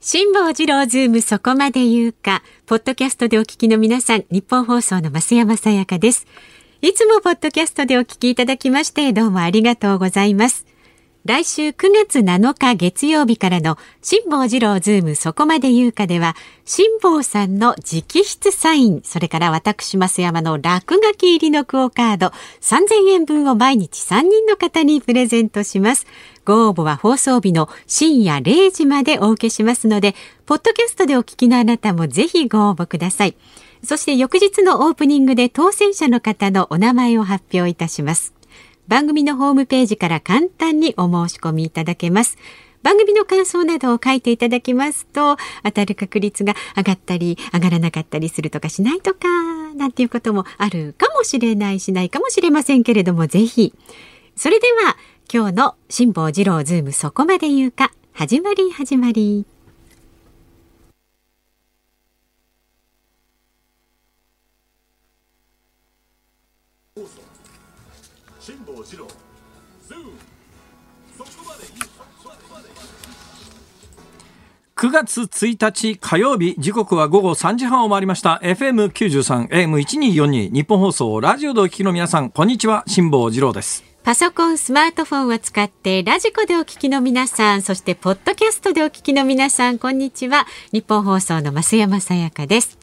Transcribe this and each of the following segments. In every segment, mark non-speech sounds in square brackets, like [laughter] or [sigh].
辛坊治郎ズームそこまで言うか、ポッドキャストでお聞きの皆さん、ニッポン放送の増山さやかです。いつもポッドキャストでお聞きいただきまして、どうもありがとうございます。来週9月7日月曜日からの辛坊治郎ズームそこまで言うかでは辛坊さんの直筆サインそれから私増山の落書き入りのクオカード3000円分を毎日3人の方にプレゼントしますご応募は放送日の深夜0時までお受けしますのでポッドキャストでお聞きのあなたもぜひご応募ください。そして翌日のオープニングで当選者の方のお名前を発表いたします。番組のホームページから簡単にお申し込みいただけます。番組の感想などを書いていただきますと当たる確率が上がったり上がらなかったりするとかしないとかなんていうこともあるかもしれないしないかもしれませんけれどもぜひ。それでは今日の辛坊治郎ズームそこまで言うか。始まり始まり。9月1日火曜日時刻は午後3時半を回りました。FM93 AM1242 日本放送ラジオでお聞きの皆さんこんにちは。辛坊治郎です。パソコンスマートフォンを使ってラジコでお聞きの皆さんそしてポッドキャストでお聞きの皆さんこんにちは。ニッポン放送の増山さやかです。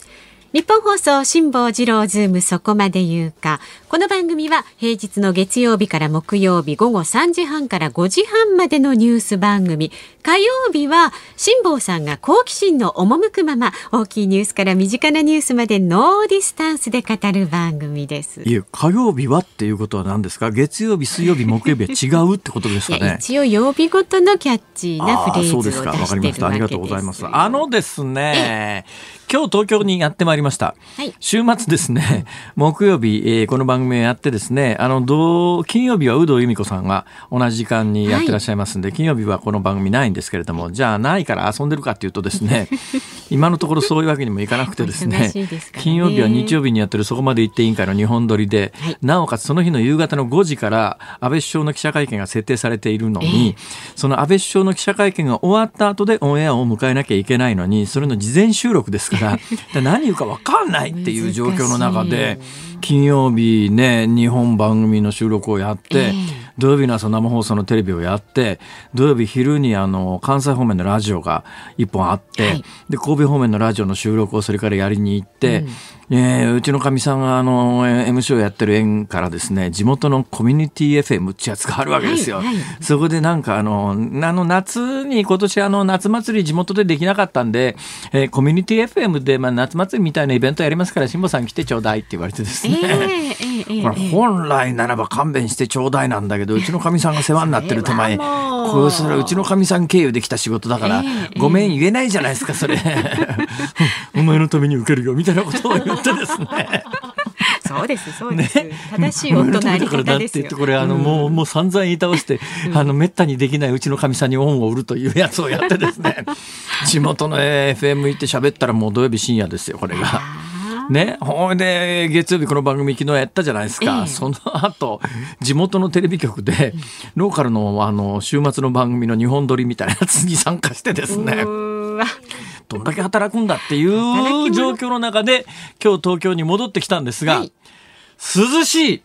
ニッポン放送辛坊治郎ズームそこまで言うか。この番組は平日の月曜日から木曜日午後3時半から5時半までのニュース番組。火曜日は辛坊さんが好奇心の赴くまま大きいニュースから身近なニュースまでノーディスタンスで語る番組です。いや、火曜日はっていうことは何ですか月曜日、水曜日、木曜日は違うってことですかね。[laughs] 一応曜日ごとのキャッチーなフレーズを出してるわけです。わかりました。ありがとうございます。あのですね、今日東京にやってまいりました。はい、週末ですね、[laughs] 木曜日、えー、この番組をやってですね、あの、ど金曜日は有働由美子さんが同じ時間にやってらっしゃいますんで、はい、金曜日はこの番組ないんですけれども、じゃあないから遊んでるかっていうとですね、[laughs] 今のところそういうわけにもいかなくてですね、ね。金曜日は日曜日にやってるそこまで行って委員会の日本撮りで、はい、なおかつその日の夕方の5時から安倍首相の記者会見が設定されているのに、えー、その安倍首相の記者会見が終わった後でオンエアを迎えなきゃいけないのに、それの事前収録ですから [laughs] 何言うか分かんないっていう状況の中で金曜日ね日本番組の収録をやって、えー土曜日の朝生放送のテレビをやって土曜日昼にあの関西方面のラジオが1本あって、はい、で神戸方面のラジオの収録をそれからやりに行って、うんえー、うちのかみさんがあの MC をやってる縁からですね地元のコミュニティ FM ってやつがあるわけですよ。はいはい、そこでなんかあのあの夏に今年あの夏祭り地元でできなかったんで、えー、コミュニティ FM で、まあ、夏祭りみたいなイベントやりますから辛坊さん来てちょうだいって言われてですね、えー本来ならば勘弁してちょうだいなんだけどうちのかみさんが世話になってる手前こうするうちのかみさん経由できた仕事だから、ごめん言えないじゃないですかそれ。[laughs] お前のために受けるよみたいなことを言ってですねそうですそうです、ね、正しい夫のあり方ですよ。これあの、うん、もうもう散々言い倒して、うん、あのめったにできないうちのかみさんに恩を売るというやつをやってですね地元の FM 行って喋ったらもう土曜日深夜ですよこれが。ね、ほいで月曜日この番組昨日やったじゃないですか、えー、その後地元のテレビ局でローカルのあの週末の番組の日本撮りみたいなやつに参加してですねどんだけ働くんだっていう状況の中で今日東京に戻ってきたんですが、はい、涼しい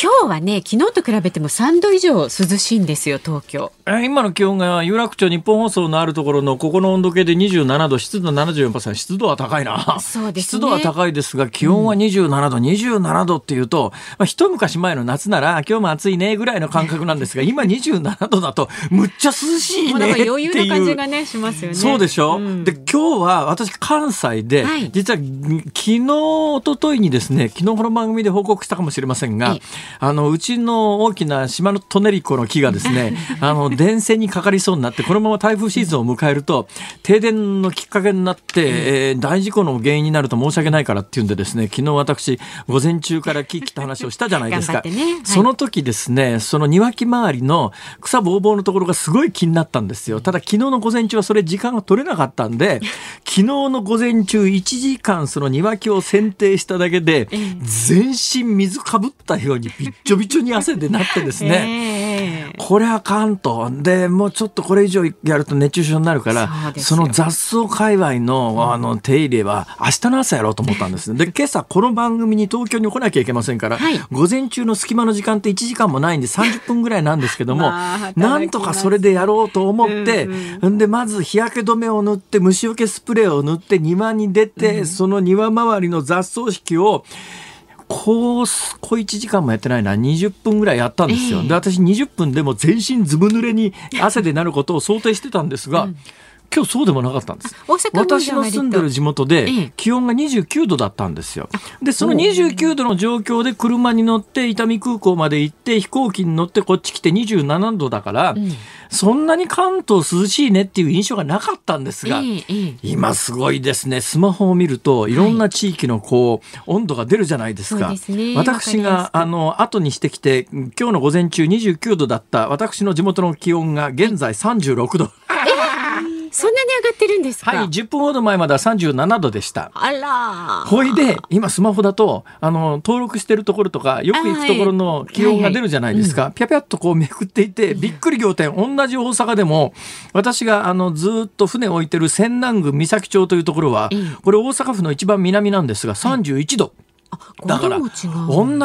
今日はね昨日と比べても3度以上涼しいんですよ東京。今の気温が有楽町日本放送のあるところのここの温度計で27度湿度74%湿度は高いな。そうです、ね、湿度は高いですが気温は27度、うん、27度っていうと、まあ、一昔前の夏なら今日も暑いねぐらいの感覚なんですが今27度だとむっちゃ涼しいねっていう。余裕な感じがねしますよね。そうでしょ、うん、で今日は私関西で、はい、実は昨日一昨日にですね昨日この番組で報告したかもしれませんが、あのうちの大きな島のトネリコの木がですね [laughs] あの電線にかかりそうになってこのまま台風シーズンを迎えると停電のきっかけになって、えー、大事故の原因になると申し訳ないからっていうんでですね昨日私午前中から木切った話をしたじゃないですか、[laughs] ね。はい、その時ですねその庭木周りの草ぼうぼうのところがすごい気になったんですよ。ただ昨日の午前中はそれ時間が取れなかったんで [laughs] 昨日の午前中1時間その庭木を剪定しただけで全身水かぶったようにびっちょびちょに汗でなってですね、[laughs] これあかんと。で、もうちょっとこれ以上やると熱中症になるから、その雑草界隈のあの手入れは明日の朝やろうと思ったんです。で、今朝この番組に東京に来なきゃいけませんから、はい、午前中の隙間の時間って1時間もないんで30分ぐらいなんですけども、[laughs] なんとかそれでやろうと思って、うん、で、まず日焼け止めを塗って、虫除けスプレーを塗って庭に出て、うん、その庭周りの雑草引きを、こう、小1時間もやってないな、20分ぐらいやったんですよ。えー、で、私20分でも全身ずぶ濡れに汗でなることを想定してたんですが、うん今日そうでもなかったんです。私の住んでる地元で気温が29度だったんですよ。で、その29度の状況で車に乗って伊丹空港まで行って飛行機に乗ってこっち来て27度だから、うん、そんなに関東涼しいねっていう印象がなかったんですが、今すごいですね。スマホを見るといろんな地域のこう、温度が出るじゃないですか。私があの後にしてきて今日の午前中29度だった私の地元の気温が現在36度。そんなに上がってるんですはい、10分ほど前までは37度でした。あら。ほいで、今スマホだと、あの、登録してるところとか、よく行くところの気温が出るじゃないですか。ぴゃぴゃっとこうめくっていて、びっくり仰天、同じ大阪でも、私があの、ずっと船を置いてる仙南郡三崎町というところは、これ大阪府の一番南なんですが、31度。だから同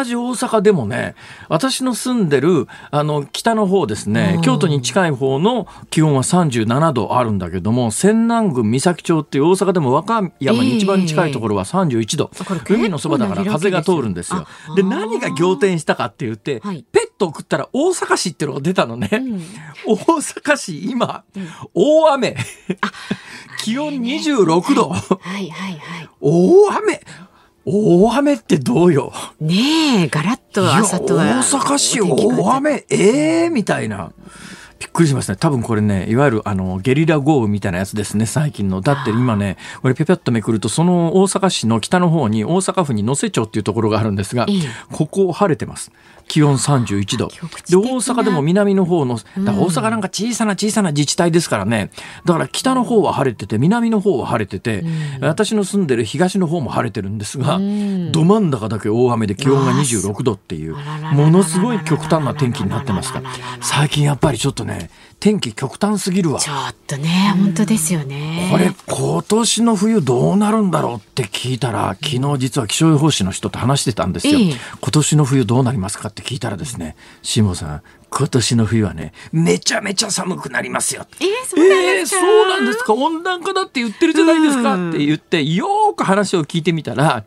じ大阪でもね私の住んでるあの北の方ですね京都に近い方の気温は37度あるんだけども仙南郡三崎町っていう大阪でも和歌山に一番近いところは31度、えー、海のそばだから風が通るんですよ。で何が仰天したかって言って、はい、ペットを食ったら大阪市ってのが出たのね、うん、大阪市今、うん、大雨。気温26度、はいはいはい、大雨大雨ってどうよ？ねえ、ガラッと朝とは。大阪市大雨、ええー、みたいな。びっくりしますね。多分これね、いわゆるあのゲリラ豪雨みたいなやつですね、最近の。だって今ね、これぴゃぴゃっとめくると、その大阪市の北の方に大阪府に能勢町っていうところがあるんですが、ここ晴れてます。気温31度。で、大阪でも南の方の、だ大阪なんか小さな小さな自治体ですからね、だから北の方は晴れてて、南の方は晴れてて、私の住んでる東の方も晴れてるんですが、ど真ん中だけ大雨で気温が26度っていう、ものすごい極端な天気になってますから、最近やっぱりちょっとね、天気極端すぎるわ。ちょっとね、本当ですよね。これ、今年の冬どうなるんだろうって聞いたら、昨日実は気象予報士の人と話してたんですよ。ええ、今年の冬どうなりますかって聞いたらですね、辛坊さん、今年の冬はね、めちゃめちゃ寒くなりますよ。えー、そうなんですか、えー、そうなんですか？温暖化だって言ってるじゃないですか？って言って、よーく話を聞いてみたら、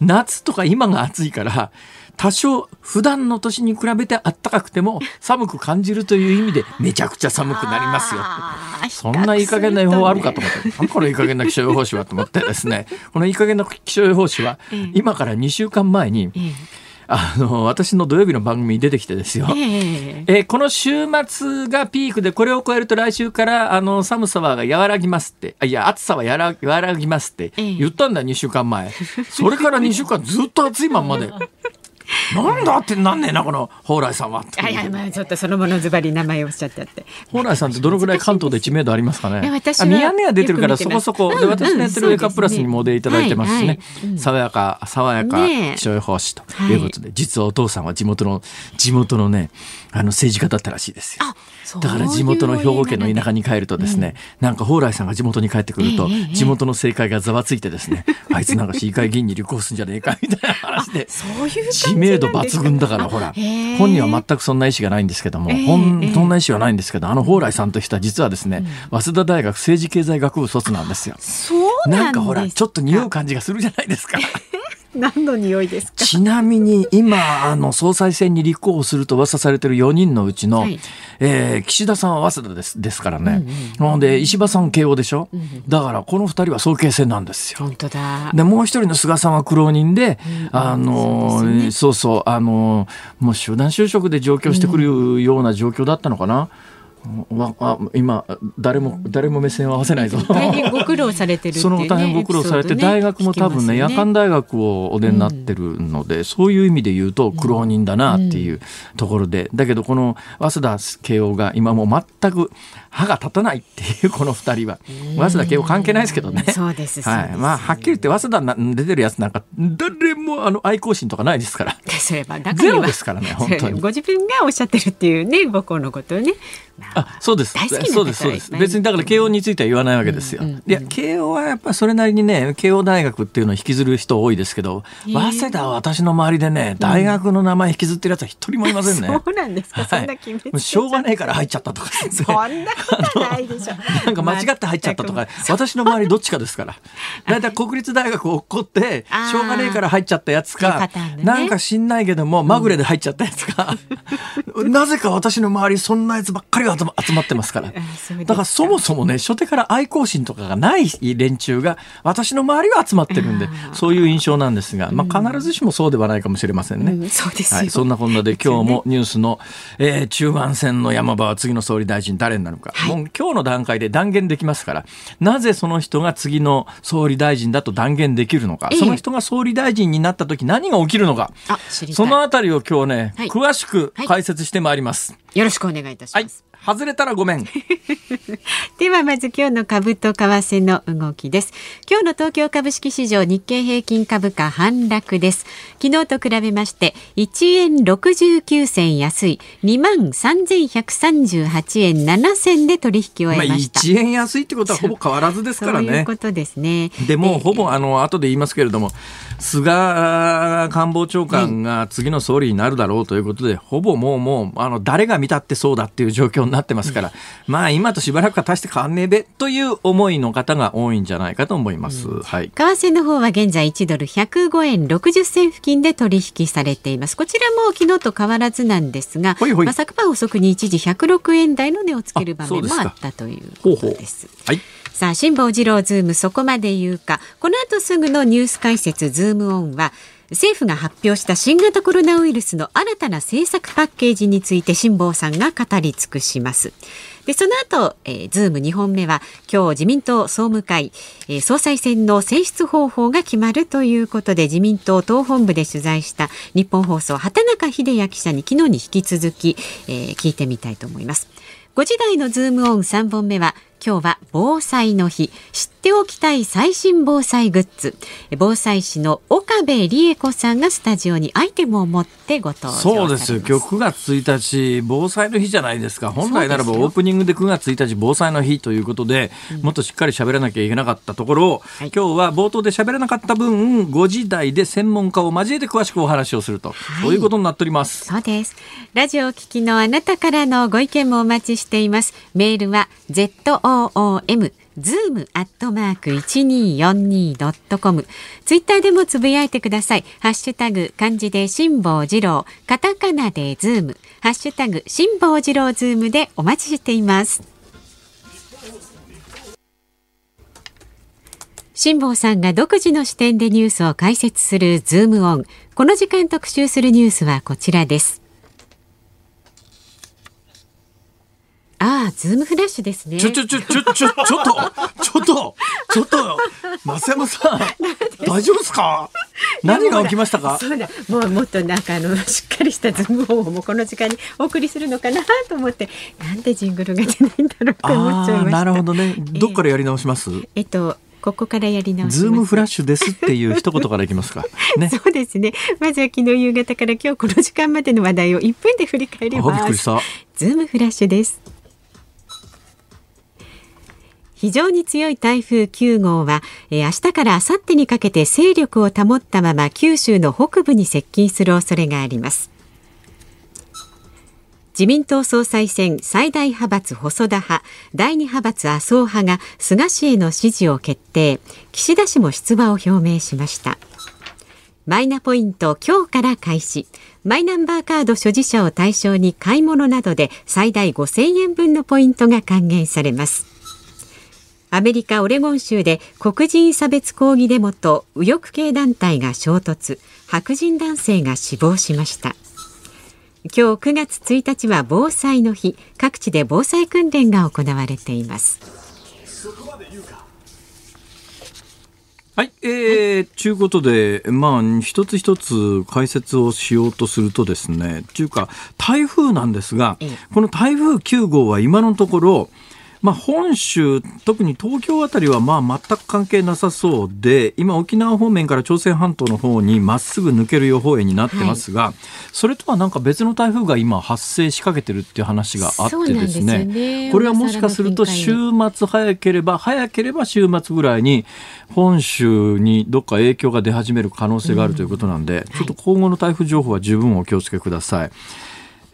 夏とか今が暑いから、多少普段の年に比べて暖かくても [laughs] 寒く感じるという意味でめちゃくちゃ寒くなりますよ。そんないい加減な予報あるかと思って、このいい加減な気象予報士はと思ってですね、[laughs] このいい加減な気象予報士は今から2週間前に、あの私の土曜日の番組に出てきてですよ、えー、えー、この週末がピークでこれを超えると来週からあの寒さは和らぎますってあいや暑さはやら和らぎますって言ったんだよ2週間前。それから2週間ずっと暑いまんまで [laughs] なんだってなんねえなこの蓬莱さんはって。はいはいまあちょっとそのものズバリ名前をおっしゃってあって。蓬莱さんってどのぐらい関東で知名度ありますかね？私は宮根は出てるからそこそこ、で私のやってるウェイクアッププラスにもお出いただいてますしね。爽やか爽やか気象予報士ということで、実はお父さんは地元の地元のねあの政治家だったらしいですよ。だから地元の兵庫県の田舎に帰るとですね、なんか蓬莱さんが地元に帰ってくると、地元の政界がざわついてですね、あいつなんか市議会議員に立候補するんじゃねえかみたいな話で、知名度抜群だからほら、本人は全くそんな意思がないんですけども、ほんそんな意思はないんですけど、あの蓬莱さんという人は実はですね、早稲田大学政治経済学部卒なんですよ。そうなんかほら、ちょっと匂う感じがするじゃないですか。[laughs] 何の匂いですか？ちなみに今あの総裁選に立候補すると噂されてる4人のうちの、はい、えー、岸田さんは早稲田ですですからね、うんうん、で石破さん慶応でしょ、うんうん、だからこの2人は早慶戦なんですよ。本当だ。でもう一人の菅さんは苦労人で、うん、あのそう、ね,、そうそうあのもう集団就職で上京してくるような状況だったのかな。わあ今誰も誰も目線を合わせないぞ。大変ご苦労されてる、ね、その大変ご苦労されて、ね、大学も多分ね、ね、夜間大学をお出になってるので、うん、そういう意味で言うと苦労人だなっていうところで、だけどこの早稲田慶応が今も全く歯が立たないっていうこの二人は早稲田慶応関係ないですけどね。そうです。はい。まあはっきり言って早稲田出てるやつなんか誰もあの愛好心とかないですから。[laughs] ゼロですからね本当に。[laughs] ご自分がおっしゃってるっていうね母校のことをね。あそうです。そうですそうです。別にだから慶応については言わないわけですよ、うんうん。うん、いや慶応はやっぱりそれなりにね慶応大学っていうのを引きずる人多いですけど早稲田は私の周りでね大学の名前引きずってるやつは一人もいませんね、[laughs] そうなんですか、そんな決めしょうがないから入っちゃったとか。そんなことないでしょ。[laughs] なんか間違って入っちゃったとか。私の周りどっちかですから。[laughs] 大体国立大学を落っこってしょうがねえから入っちゃったやつか、ね、なんか知んないけどもまぐれで入っちゃったやつか、うん、なぜか私の周りそんなやつばっかりが集まってますから。[laughs] だからそもそもね、初手から愛好心とかがない連中が私の周りは集まってるんで、そういう印象なんですが、まあ必ずしもそうではないかもしれませんね。うん、そうですはい、そんなこんなで [laughs] 今日もニュースの、えー、中盤戦の山場は次の総理大臣誰になるか、はい、もう今日の段階で断言できますから、なぜその人が次の総理大臣だと断言できるのか、その人が総理大臣になった時何が起きるのか、そのあたりを今日ね、はい、詳しく解説してまいります。よろしくお願いいたします。外れたらごめん。[laughs] ではまず今日の株と為替の動きです。今日の東京株式市場日経平均株価反落です。昨日と比べまして1円69銭安い2万3138円7銭で取引を終えました。まあ、1円安いってことはほぼ変わらずですからね。そういうことですね。でもほぼあの後で言いますけれども、菅官房長官が次の総理になるだろうということで、ほぼもうもうあの誰が見たってそうだっていう状況になってますから、まあ今としばらくは大して変わんねえべという思いの方が多いんじゃないかと思います。うん、はい。為替の方は現在1ドル105円60銭付近で取引されています。こちらも昨日と変わらずなんですが、ほいほいまあ、昨晩遅くに一時106円台の値をつける場面もあったということです。ほうほうはい。さあ辛坊治郎ズームそこまで言うかこの後すぐのニュース解説ズームオンは政府が発表した新型コロナウイルスの新たな政策パッケージについて辛坊さんが語り尽くします。でその後、えー、ズーム2本目は今日自民党総務会、えー、総裁選の選出方法が決まるということで自民党党本部で取材したニッポン放送畑中秀哉記者に昨日に引き続き、えー、聞いてみたいと思います。5時台のズームオン3本目は今日は防災の日知っておきたい最新防災グッズ。防災士の岡部理恵子さんがスタジオにアイテムを持ってご登場。そうです。よ今日9月1日防災の日じゃないですか。本来ならばオープニングで9月1日防災の日ということで、うん、もっとしっかり喋らなきゃいけなかったところを、はい、今日は冒頭で喋らなかった分5時台で専門家を交えて詳しくお話をすると、はい、いうことになっております。そうです。ラジオお聞きのあなたからのご意見もお待ちしています。メールは ZO ZOOM ズームアットマーク一二四二ドットコム。ツイッターでもつぶやいてください。ハッシュタグ漢字で辛坊治郎、カタカナでズーム、ハッシュタグ辛坊治郎ズームでお待ちしています。辛坊さんが独自の視点でニュースを解説するズームオン。この時間特集するニュースはこちらです。ああ、ズームフラッシュですね。ちょちょちょちょちょちょっとちょっとちょっと増山さん大丈夫ですか？何が起きましたか？そうだ。もうもっとなんかあのしっかりしたズームをもこの時間にお送りするのかなと思ってなんでジングルが出ないんだろうと思っちゃいました。なるほどね。どっからやり直します？えっと。ここからやり直ズームフラッシュですっていう一言からいきますか。[laughs] ね、そうですね。まずは昨日夕方から今日この時間までの話題を1分で振り返ります。ズームフラッシュです。非常に強い台風9号は、えー、明日から明後日にかけて勢力を保ったまま九州の北部に接近する恐れがあります。自民党総裁選最大派閥細田派第二派閥麻生派が菅氏への支持を決定。岸田氏も出馬を表明しました。マイナポイント今日から開始。マイナンバーカード所持者を対象に買い物などで最大5000円分のポイントが還元されます。アメリカ・オレゴン州で黒人差別抗議デモと右翼系団体が衝突白人男性が死亡しました。今日9月1日は防災の日。各地で防災訓練が行われています。はい、えー、はい、ちゅうことで、まあ、一つ一つ解説をしようとするとですね、というか、台風なんですが、この台風9号は今のところ、まあ、本州、特に東京あたりはまあ全く関係なさそうで、今、沖縄方面から朝鮮半島の方にまっすぐ抜ける予報円になってますが、はい、それとはなんか別の台風が今、発生しかけてるっていう話があってですね、ね。これはもしかすると週末早ければ、早ければ週末ぐらいに、本州にどっか影響が出始める可能性があるということなんで、うん、ちょっと今後の台風情報は十分お気をつけください。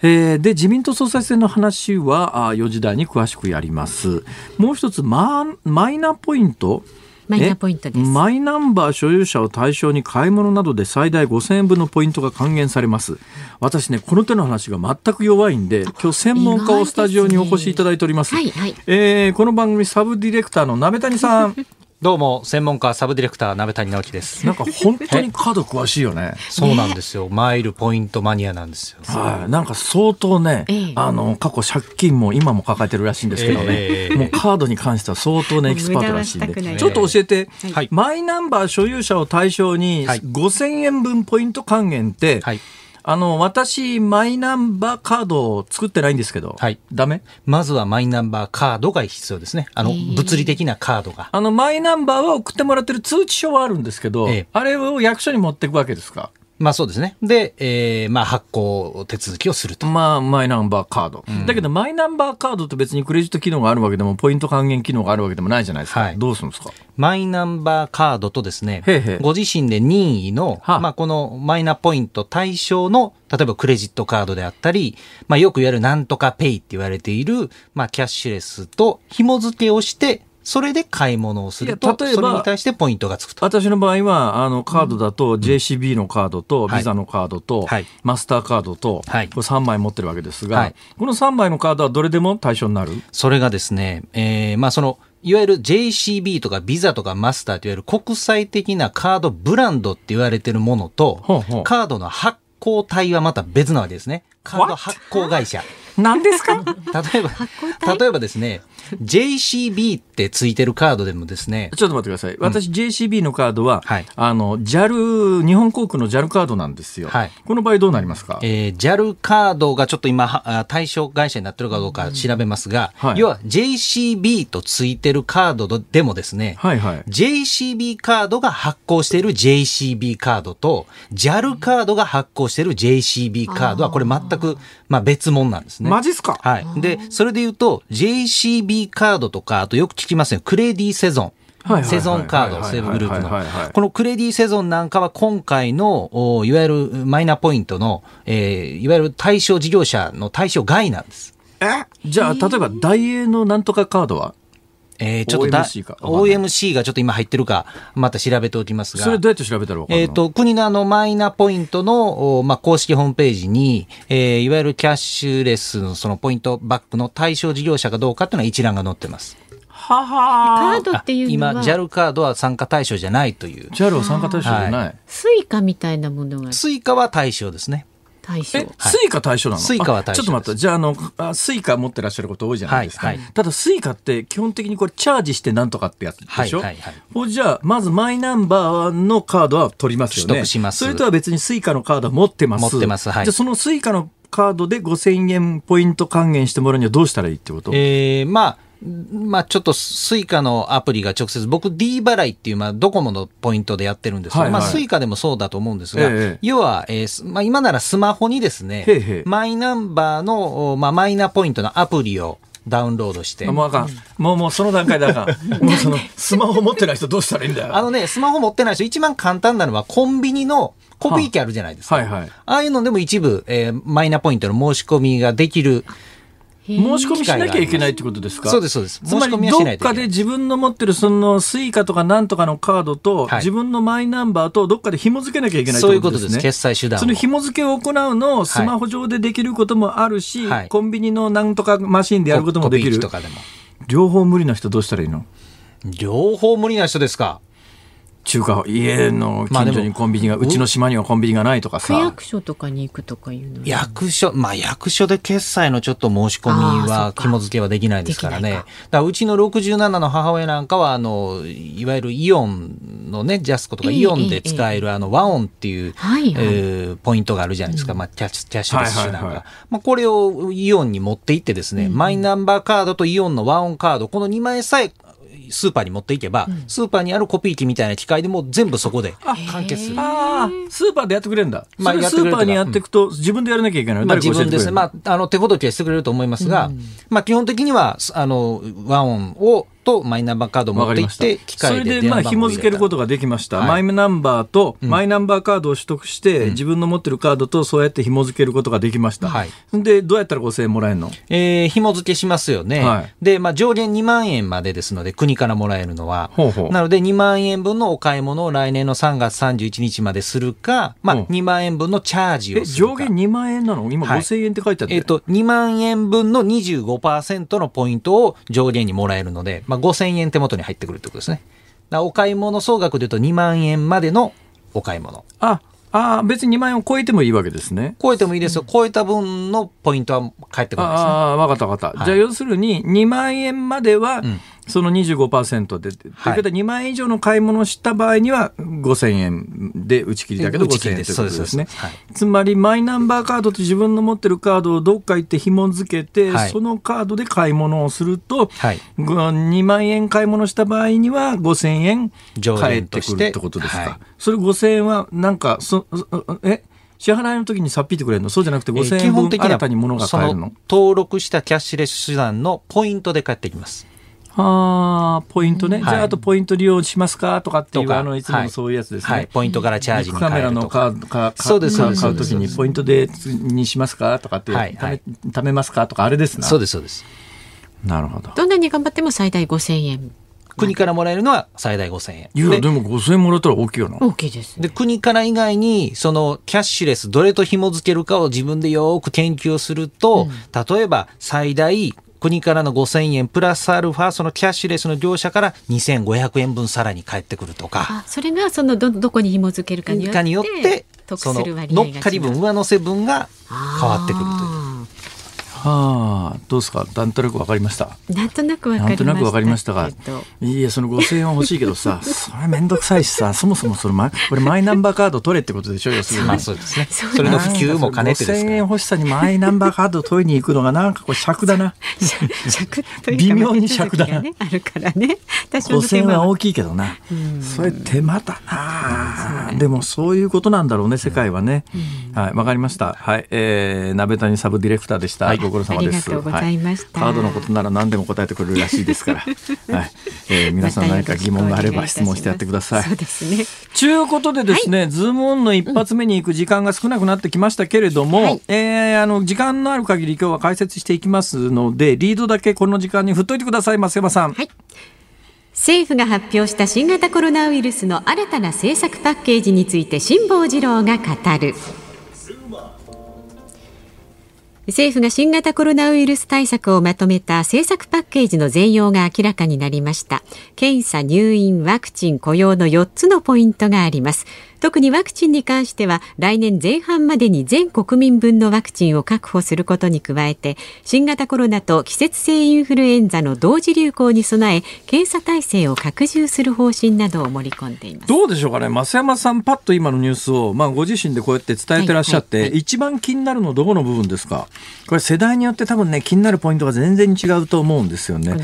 えー、で自民党総裁選の話は4時台に詳しくやります。もう一つママイナポイント？マイナポイントです。マイナンバー所有者を対象に買い物などで最大5000円分のポイントが還元されます。私ねこの手の話が全く弱いんで今日専門家をスタジオにお越しいただいております、ね。はいはい、えー、この番組サブディレクターの鍋谷さん [laughs] どうも専門家サブディレクター鍋谷直樹です。なんか本当にカード詳しいよね。そうなんですよ、マイルポイントマニアなんですよ。はい。なんか相当ね、あの過去借金も今も抱えてるらしいんですけどね、えー、もうカードに関しては相当ねエキスパートらしいんで。ちょっと教えて、はい、マイナンバー所有者を対象に5000円分ポイント還元って、はいあの、私、マイナンバーカードを作ってないんですけど、はい。ダメ？まずはマイナンバーカードが必要ですね。あの、物理的なカードが。あの、マイナンバーは送ってもらってる通知書はあるんですけど、あれを役所に持っていくわけですか？まあそうですね。で、えー、まあ発行手続きをすると。まあ、マイナンバーカード、うん、だけど、マイナンバーカードって別にクレジット機能があるわけでも、ポイント還元機能があるわけでもないじゃないですか。はい、どうするんですか？マイナンバーカードとですね、へへご自身で任意の、まあこのマイナポイント対象の、例えばクレジットカードであったり、まあよく言われるなんとかペイって言われている、まあキャッシュレスと紐付けをして、それで買い物をすると、例えばそれに対してポイントがつくと。私の場合は、あの、カードだと、JCB のカードと、ビザのカードと、マスターカードと、はい、これ3枚持ってるわけですが、はい、この3枚のカードはどれでも対象になる？それがですね、えー、まあその、いわゆる JCB とかビザとかマスターといわれる国際的なカードブランドって言われてるものと、ほうほう。カードの発行体はまた別なわけですね。カード発行会社。[laughs] 何ですか？[laughs] 例えば、例えばですね、JCB ってついてるカードでもですね。ちょっと待ってください。私、うん、JCB のカードは、はい、あの、JAL、日本航空の JAL カードなんですよ。はい、この場合どうなりますか？えー、JAL カードがちょっと今、対象会社になってるかどうか調べますが、はい、要は JCB とついてるカードでもですね、はいはい、JCB カードが発行している JCB カードと、JAL カードが発行している JCB カードは、これ全く、まあ、別物なんですね。マジっすか？はい。で、それで言うと、JCB カードとか、あとよく聞きますね、クレディセゾン。セゾンカード、西武グループの。このクレディセゾンなんかは今回の、いわゆるマイナポイントの、えー、いわゆる対象事業者の対象外なんです。え？じゃあ、例えば、大英のなんとかカードは？えー、ちょっとだ OMC か。OMC がちょっと今入ってるか、また調べておきますが。それどうやって調べたらえっ、ー、と、国のあの、マイナポイントの、まあ、公式ホームページに、えー、いわゆるキャッシュレスのそのポイントバックの対象事業者かどうかっていうのは一覧が載ってます。ははカードっていうのは今 JAL カードは参加対象じゃないという。JAL は参加対象じゃない、はい、スイカみたいなものがスイカは対象ですね対象。え、スイカ対象なの？スイカは対象ちょっと待って、じゃあ、あの、あスイカ持ってらっしゃること多いじゃないですか。はいはい、ただ、スイカって基本的にこれチャージしてなんとかってやつでしょ、はいはいはい、じゃあ、まずマイナンバーのカードは取りますよね。取得します。それとは別にスイカのカードは持ってます。持ってます。はい。じゃあ、そのスイカのカードで5000円ポイント還元してもらうにはどうしたらいいってこと？ええー、まあ、まあちょっと Suica のアプリが直接、僕 D 払いっていう、まあドコモのポイントでやってるんですけど、はいはい、まあ Suica でもそうだと思うんですが、ええ、要は、えー、まあ今ならスマホにですね、へへマイナンバーの、まあマイナポイントのアプリをダウンロードして。もうあかん。もうもうその段階であかん。[laughs] もうそのスマホ持ってない人どうしたらいいんだよ。あのね、スマホ持ってない人一番簡単なのはコンビニのコピー機あるじゃないですか。はいはい。ああいうのでも一部、えー、マイナポイントの申し込みができる。申し込みしなきゃいけないってことですか？そうです、そうです。つまり、どっかで自分の持ってるその Suica とかなんとかのカードと、はい、自分のマイナンバーとどっかで紐付けなきゃいけないそういうことです。決済手段。その紐付けを行うのをスマホ上でできることもあるし、はい、コンビニのなんとかマシンでやることもできる。両方無理な人どうしたらいいの？両方無理な人ですか？つうか家の近所にコンビニが、まあ、うちの島にはコンビニがないとかさ。区役所とかに行くとかいうの役所まあ役所で決済のちょっと申し込みは紐付けはできないですからね。だからうちの67の母親なんかはあのいわゆるイオンのねジャスコとかイオンで使える、あの和音っていう、はいはい、えー、ポイントがあるじゃないですか、まあ、キャッシュレス手段が、まあ、これをイオンに持って行ってですね、うん、マイナンバーカードとイオンの和音カードこの2枚さえスーパーに持っていけば、うん、スーパーにあるコピー機みたいな機械でも全部そこで完結する。ああ、スーパーでやってくれるんだ。まあ、スーパーにやっていくと、自分でやらなきゃいけない。まあ、自分ですね。まあ、あの、手ほどきはしてくれると思いますが、うん、まあ、基本的には、あの、和音をとマイナンバーカードを持っていって機械でそれでまあ紐付けることができました、はい、マイナンバーとマイナンバーカードを取得して、うん、自分の持ってるカードとそうやって紐付けることができました、はい、でどうやったら5000円もらえるの、えー、紐付けしますよね、はい、で、まあ、上限2万円までですので国からもらえるのは。ほうほう。なので2万円分のお買い物を来年の3月31日までするか、まあ、2万円分のチャージをするか。上限2万円なの？今5000円って書いてあって、えっ、ー、と2万円分の25%のポイントを上限にもらえるので、まあ、5000円手元に入ってくるってことですね。お買い物総額で言うと2万円までのお買い物。あ、あ別に2万円を超えてもいいわけですね。超えてもいいですよ。超えた分のポイントは返ってくるんですね。ああ、わかったわかった。はい、じゃあ要するに2万円までは、うんその25%で、ということで2万円以上の買い物をした場合には5000円で打ち切りだけど5000円ということですね。つまりマイナンバーカードと自分の持ってるカードをどっか行って紐付けて、はい、そのカードで買い物をすると、はい、2万円買い物した場合には5000円返ってくるってことですか。はい、それ5000円はなんかそえ支払いの時にさっぴってくれるの？そうじゃなくて5000円分新たに物が買えるの登録したキャッシュレス手段のポイントで返ってきます。あポイントね、はい、じゃあ、あとポイント利用しますかとかっていう、あのいつもそういうやつですね、はい、ポイントからチャージにカメラのカードかそうですそうです買うときに、ポイントでにしますかとかって、はい、はい、貯めますかとか、あれですな。そうです、そうです。なるほど。どんなに頑張っても最大5000円。国からもらえるのは最大5000円。いや、でも5000円もらったら大きいよな。大きいです、ね、で、国から以外に、そのキャッシュレス、どれと紐付けるかを自分でよく研究すると、うん、例えば最大国からの5000円プラスアルファそのキャッシュレスの業者から2500円分さらに返ってくるとか。それがそのどどこに紐付けるかによってその乗っかり分上乗せ分が変わってくるという。はあ、どうですか？なんとなくわかりました。なんとなくわかりました。なんとなくわかりましたが。いや、その五千円は欲しいけどさ、[laughs] それめんどくさいしさ、そもそもそれ、ま、これマイナンバーカード取れってことでしょ？要するに。まあ、そうですね。それの普及も兼ねてです五千円欲しさにマイナンバーカード取りに行くのが、なんかこれ尺だな。尺微妙に尺だな。あるからね。五千円は大きいけどな。それ手間だな。でもそういうことなんだろうね、世界はね。はい、わかりました。はい、えー、鍋谷サブディレクターでした。ご苦労様です。ございました、はい、カードのことなら何でも答えてくれるらしいですから、[laughs] はいえー、皆さん何か疑問があれば質問してやってください。そうですね。ということでですね、はい、ズームオンの一発目に行く時間が少なくなってきましたけれども、はい、えー、あの時間のある限り今日は解説していきますのでリードだけこの時間に振っといてください増山さん。はい政府が発表した新型コロナウイルスの新たな政策パッケージについて辛坊治郎が語る。政府が新型コロナウイルス対策をまとめた政策パッケージの全容が明らかになりました。検査入院ワクチン雇用の4つのポイントがあります。特にワクチンに関しては来年前半までに全国民分のワクチンを確保することに加えて新型コロナと季節性インフルエンザの同時流行に備え検査体制を拡充する方針などを盛り込んでいます。どうでしょうかね。増山さんパッと今のニュースを、まあ、ご自身でこうやって伝えてらっしゃって、はいはいはい、一番気になるのどこの部分ですか？これ世代によって多分ね気になるポイントが全然違うと思うんですよね。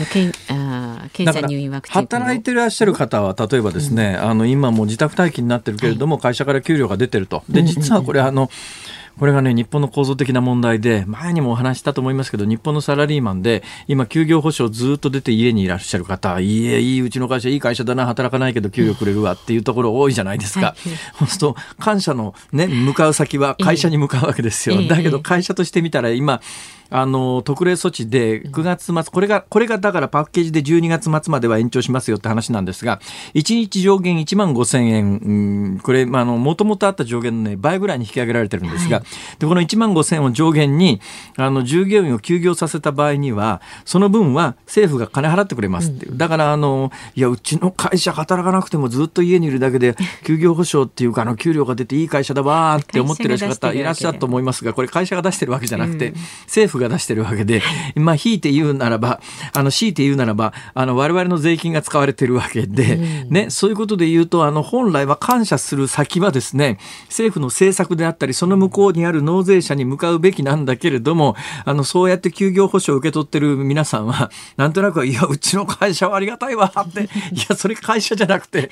検査入院ワクチン働いてらっしゃる方は例えばですね、うん、あの今も自宅待機になってるけれども、はい、会社から給料が出てると。で実はこれあの、これがね、日本の構造的な問題で、前にもお話したと思いますけど、日本のサラリーマンで、今、休業保障ずっと出て家にいらっしゃる方、いいえ、いいうちの会社、いい会社だな、働かないけど給料くれるわっていうところ多いじゃないですか。そうすると、感謝のね、向かう先は会社に向かうわけですよ。だけど、会社としてみたら、今、あの特例措置で9月末、これがこれがだからパッケージで12月末までは延長しますよって話なんですが、1日上限1万5000円、うん、これ、まあ、もともとあった上限の、ね、倍ぐらいに引き上げられてるんですが、はい、でこの1万5000円を上限にあの従業員を休業させた場合には、その分は政府が金払ってくれますっていう、うん、だからあの、いや、うちの会社働かなくてもずっと家にいるだけで、[laughs] 休業保障っていうか、あの給料が出ていい会社だわって思ってる方いらっしゃると思いますが、これ、会社が出してるわけじゃなくて、うん、政府が出してるわけで、まあ、引いて言うならば、あの強いて言うならば、あの我々の税金が使われてるわけで、うん、ね、そういうことで言うと、あの本来は感謝する先はですね、政府の政策であったり、その向こうにある納税者に向かうべきなんだけれども、あのそうやって休業保障を受け取ってる皆さんは、なんとなく、いや、うちの会社はありがたいわって、いや、それ会社じゃなくて、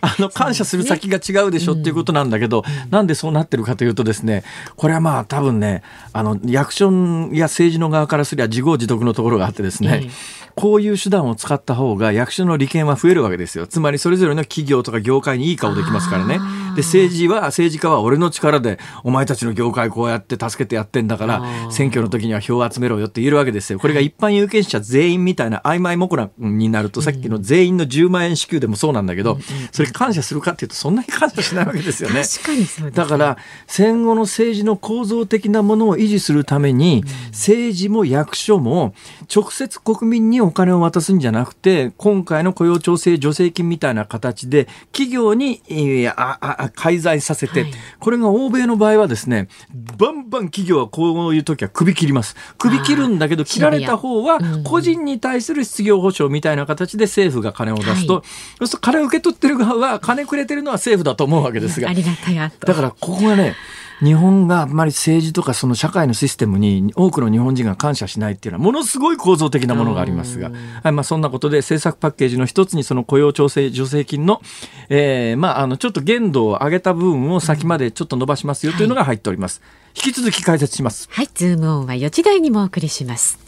あの感謝する先が違うでしょっていうことなんだけど、うん、なんでそうなってるかというとですね、これはまあ多分ね、あの役所や政治の側からすりゃ自業自得のところがあってですね、こういう手段を使った方が役所の利権は増えるわけですよ。つまりそれぞれの企業とか業界にいい顔できますからね。で、政治は、政治家は俺の力で、お前たちの業界こうやって助けてやってんだから、選挙の時には票を集めろよって言えるわけですよ。これが一般有権者全員みたいな曖昧もこなになると、さっきの全員の10万円支給でもそうなんだけど、それ感謝するかっていうと、そんなに感謝しないわけですよね。確かにそうです、ね、だから、戦後の政治の構造的なものを維持するために、政治も役所も直接国民にお金を渡すんじゃなくて、今回の雇用調整助成金みたいな形で、企業に、えー、ああ介在させせて、はい、これが欧米の場合はですね、バンバン企業はこういう時は首切ります。首切るんだけど、切られた方は個人に対する失業保障みたいな形で政府が金を出すと、はい、そうすると金を受け取ってる側は金くれてるのは政府だと思うわけですが。ありがたいだからここがね、日本があんまり政治とかその社会のシステムに多くの日本人が感謝しないっていうのはものすごい構造的なものがありますが、はいまあ、そんなことで政策パッケージの一つにその雇用調整助成金の,、えーまあ、あのちょっと限度を上げた部分を先までちょっと伸ばしますよというのが入っております。はい、引き続き解説します。はい、ズームオンは4時台にもお送りします。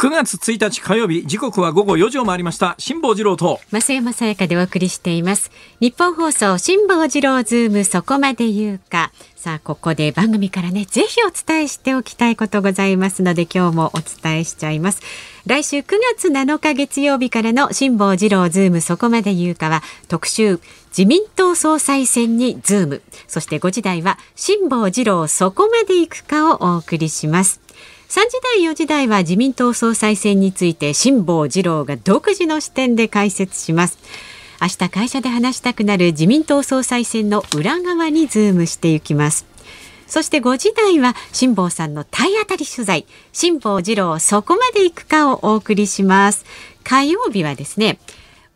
9月1日火曜日時刻は午後4時を回りました。辛坊治郎と。増山さやかでお送りしています。日本放送辛坊治郎ズームそこまで言うか。さあここで番組からねぜひお伝えしておきたいことございますので今日もお伝えしちゃいます。来週9月7日月曜日からの辛坊治郎ズームそこまで言うかは特集自民党総裁選にズーム。そして5時台は辛坊治郎そこまで行くかをお送りします。3時台4時台は自民党総裁選について辛坊治郎が独自の視点で解説します。明日会社で話したくなる自民党総裁選の裏側にズームしていきます。そして5時台は辛坊さんの体当たり取材。辛坊治郎そこまで行くかをお送りします。火曜日はですね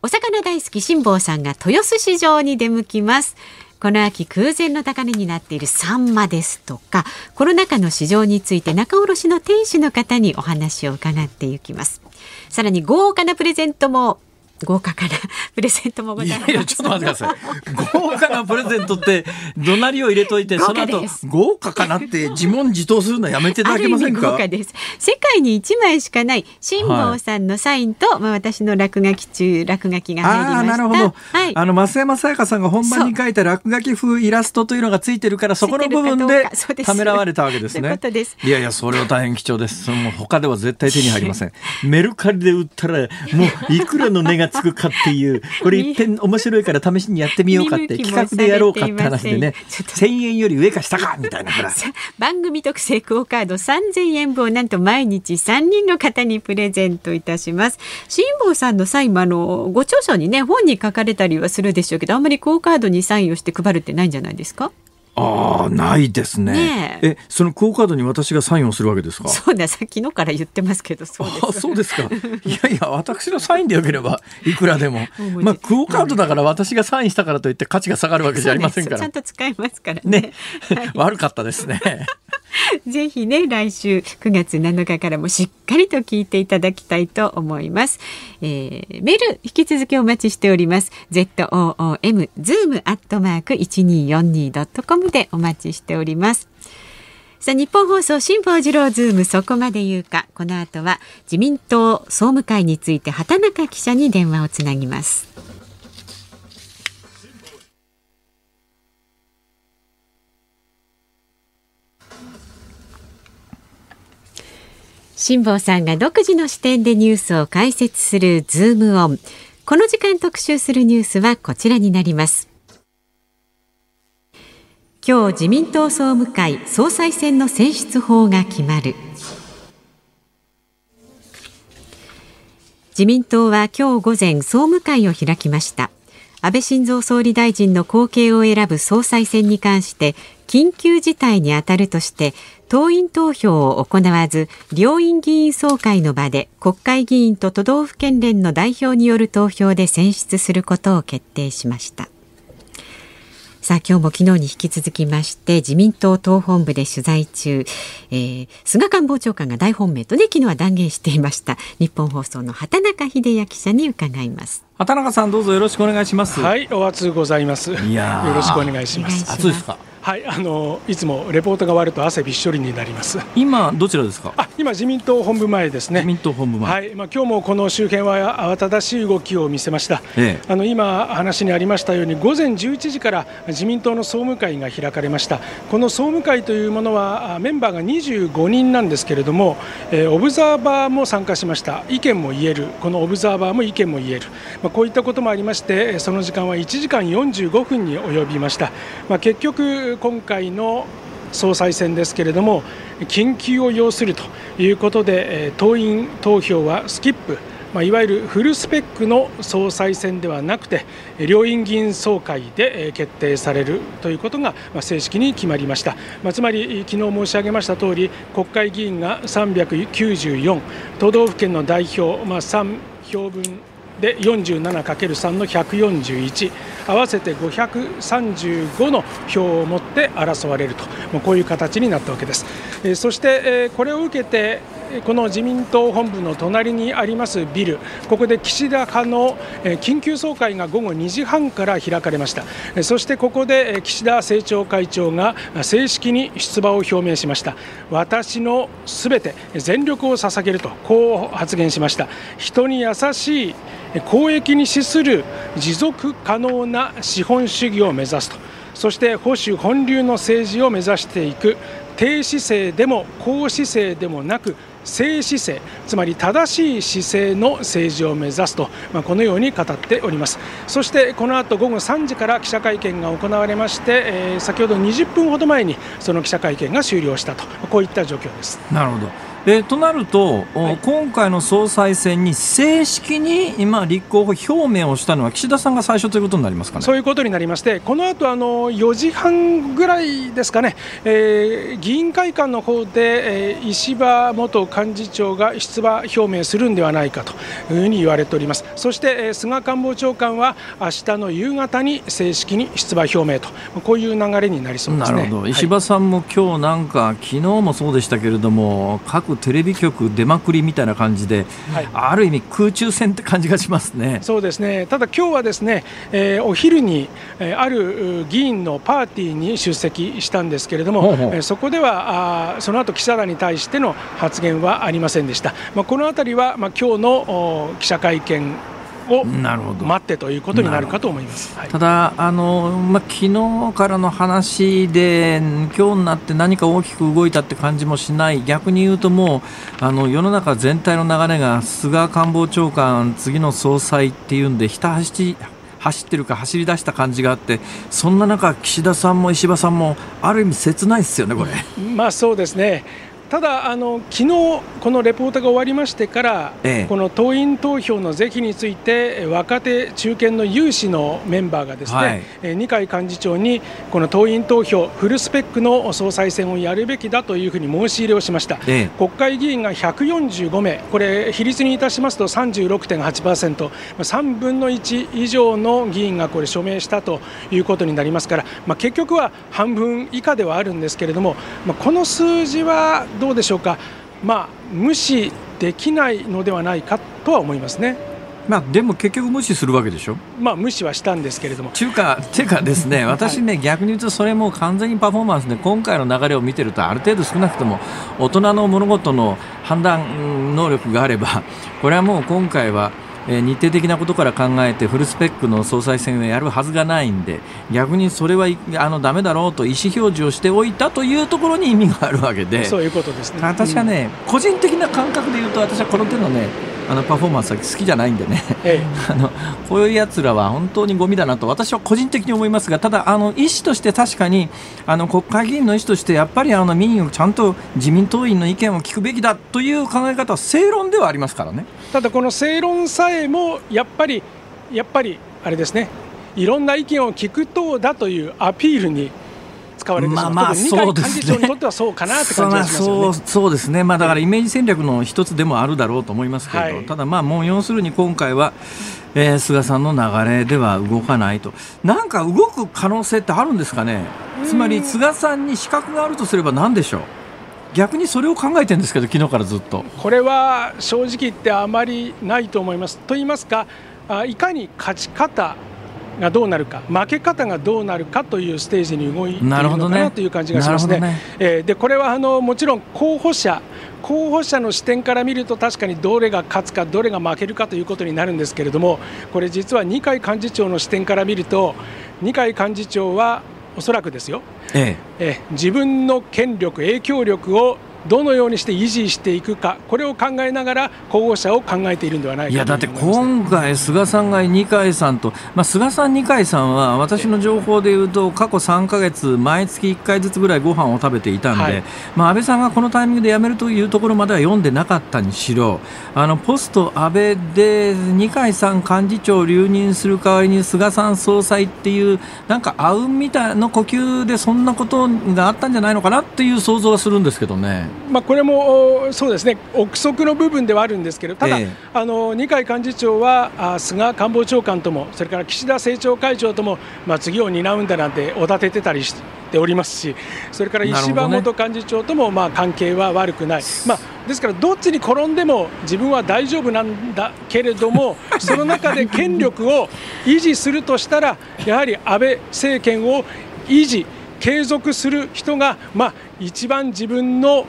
お魚大好き辛坊さんが豊洲市場に出向きます。この秋空前の高値になっているサンマですとかコロナ禍の市場について仲卸の店主の方にお話を伺っていきます。さらに豪華なプレゼントも豪華かな [laughs] プレゼントもございます。いやちょっと待ってください。豪華なプレゼントって怒鳴りを入れといてその後豪華かなって自問自答するのやめていただけませんか？豪華です。世界に一枚しかない辛坊さんのサインと、はい、まあ私の落書き中落書きが入りました。あなるほど。はい。あの増山さやかさんが本番に書いた落書き風イラストというのがついてるからそこの部分でためらわれたわけですね。ういういやいやそれは大変貴重です。その他では絶対手に入りません。メルカリで売ったらもういくらの値がつくかっていうこれ一遍面白いから試しにやってみようかって企画でやろうかって話でね。1000円より上か下かみたいな [laughs] 番組特製クオカード3000円分をなんと毎日3人の方にプレゼントいたします。辛坊さんのサインもあのご著書にね本に書かれたりはするでしょうけどあんまりクオカードにサインをして配るってないんじゃないですか？ああ、ないですね。ねえ、そのクオカードに私がサインをするわけですか？そうだ、さっきのから言ってますけど、そうです。あ、そうですか。いやいや、私のサインでよければ、いくらでも。まあ、クオカードだから、私がサインしたからといって価値が下がるわけじゃありませんから。ちゃんと使いますからね。ねはい、悪かったですね。[laughs] ぜひね、来週9月7日からもしっかりと聞いていただきたいと思います。えー、メール引き続きお待ちしております。z o o m zoom アットマーク一二四二ドットコムでお待ちしております。さあ日本放送辛坊治郎ズームそこまで言うかこの後は自民党総務会について畑中記者に電話をつなぎます。辛坊さんが独自の視点でニュースを解説するズームオン。この時間特集するニュースはこちらになります。今日自民党総務会総裁選の選出法が決まる。自民党は今日午前総務会を開きました。安倍晋三総理大臣の後継を選ぶ総裁選に関して緊急事態にあたるとして党員投票を行わず両院議員総会の場で国会議員と都道府県連の代表による投票で選出することを決定しました。さあ今日も昨日に引き続きまして自民党党本部で取材中、えー、菅官房長官が大本命とね昨日は断言していました。日本放送の畑中秀也記者に伺います。畑中さんどうぞよろしくお願いします。はいお熱ございます。いやよろしくお願いします。暑いですか？はい、あのいつもレポートが終わると汗びっしょりになります。今どちらですか？あ、今自民党本部前ですね。自民党本部前。はい、まあ今日もこの周辺は慌ただしい動きを見せました。ええ、あの今話にありましたように午前11時から自民党の総務会が開かれました。この総務会というものはメンバーが25人なんですけれども、えー、オブザーバーも参加しました。意見も言える。このオブザーバーも意見も言える。まあこういったこともありまして、その時間は1時間45分に及びました。まあ結局今回の総裁選ですけれども緊急を要するということで党員投票はスキップま、いわゆるフルスペックの総裁選ではなくて両院議員総会で決定されるということが正式に決まりました、ま、つまり昨日申し上げました通り国会議員が394都道府県の代表、ま、3票分で 47×3 の141合わせて535の票を持って争われると。もうこういう形になったわけです、えそして、えこれを受けてこの自民党本部の隣にありますビル、ここで岸田派の緊急総会が午後2時半から開かれました、そしてここで岸田政調会長が正式に出馬を表明しました、私のすべて全力を捧げると、こう発言しました、人に優しい公益に資する持続可能な資本主義を目指すと、そして保守本流の政治を目指していく、低姿勢でも高姿勢でもなく、正姿勢つまり正しい姿勢の政治を目指すと、まあ、このように語っております。そしてこの後午後3時から記者会見が行われまして、えー、先ほど20分ほど前にその記者会見が終了したと。こういった状況です。なるほど。えとなると、はい、今回の総裁選に正式に今、立候補表明をしたのは岸田さんが最初ということになりますかね？そういうことになりまして、この後あの4時半ぐらいですかね、えー、議員会館の方で、えー、石破元幹事長が出馬表明するんではないかというふうに言われております、そして、えー、菅官房長官は明日の夕方に正式に出馬表明と、こういう流れになりそうですね。なるほど。石破さんも今日なんか、昨日もそうでしたけれども、各テレビ局出まくりみたいな感じで、はい、ある意味、空中戦って感じがしますね。そうですね、ただ今日はですね、えー、お昼に、えー、ある議員のパーティーに出席したんですけれども、ほえー、そこではあその後記者団に対しての発言はありませんでした。まあ、このあたりは、まあ今日の記者会見を待ってということになるかと思います、はい、ただ、あのまあ、昨日からの話で、今日になって何か大きく動いたって感じもしない、逆に言うと、もうあの世の中全体の流れが菅官房長官、次の総裁っていうんで、ひた走 [laughs] 走ってるか走り出した感じがあってそんな中、岸田さんも石破さんもある意味切ないですよね、これ。まあそうですねただあの、昨日このレポートが終わりましてから、ええ、この党員投票の是非について、若手、中堅の有志のメンバーがですね、はい、二階幹事長に、この党員投票、フルスペックの総裁選をやるべきだというふうに申し入れをしました、え、国会議員が145名、これ、比率にいたしますと36.8%、3分の1以上の議員がこれ、署名したということになりますから、まあ、結局は半分以下ではあるんですけれども、まあ、この数字はどうでしょうか、まあ、無視できないのではないかとは思いますね。まあ、でも結局無視するわけでしょ、まあ、無視はしたんですけれども。中華ていうかですね、[laughs] 私ね、逆に言うと、それも完全にパフォーマンスで、今回の流れを見てると、ある程度少なくとも、大人の物事の判断能力があれば、これはもう今回は、えー、日程的なことから考えてフルスペックの総裁選をやるはずがないんで逆にそれはあのダメだろうと意思表示をしておいたというところに意味があるわけで。そういうことですね。私はね、うん、個人的な感覚で言うと私はこの手のねあのパフォーマンスは好きじゃないんでね、ええ、[laughs] あのこういうやつらは本当にゴミだなと私は個人的に思いますがただあの意思として確かにあの国会議員の意思としてやっぱりあの民意をちゃんと自民党員の意見を聞くべきだという考え方は正論ではありますからね。ただこの正論さえもやっぱりやっぱりあれですね。いろんな意見を聞くとだというアピールに使われてしまう、まあ、まあそうですね、幹事長にとってはそうかなって感じがしますよね。[laughs] そうですね、まあ、だからイメージ戦略の一つでもあるだろうと思いますけど、はい、ただ、まあ、もう要するに今回は、えー、菅さんの流れでは動かないと、なんか動く可能性ってあるんですかね、つまり菅さんに資格があるとすれば何でしょう。逆にそれを考えてるんですけど、昨日からずっと。これは正直言ってあまりないと思います。と言いますか、いかに勝ち方がどうなるか負け方がどうなるかというステージに動いているのかなという感じがしますね。ね。えー、でこれはあのもちろん候補者候補者の視点から見ると確かにどれが勝つかどれが負けるかということになるんですけれどもこれ実は二階幹事長の視点から見ると二階幹事長はおそらくですよ、ええ。え自分の権力影響力をどのようにして維持していくか、これを考えながら候補者を考えているんではないかいやだって今回、菅さんが二階さんと、まあ、菅さん、二階さんは私の情報でいうと、過去3か月、毎月1回ずつぐらいご飯を食べていたんで、はい、まあ、安倍さんがこのタイミングで辞めるというところまでは読んでなかったにしろ、あのポスト安倍で二階さん幹事長留任する代わりに菅さん総裁っていう、なんかあうんみたいな呼吸で、そんなことがあったんじゃないのかなっていう想像はするんですけどね。まあ、これもそうですね。憶測の部分ではあるんですけどただ、えー、あの二階幹事長はあ菅官房長官ともそれから岸田政調会長とも、まあ、次を担うんだなんておだててたりしておりますしそれから石破元幹事長とも、まあ、関係は悪くない、まあ、ですからどっちに転んでも自分は大丈夫なんだけれども [laughs] その中で権力を維持するとしたらやはり安倍政権を維持継続する人が、まあ、一番自分の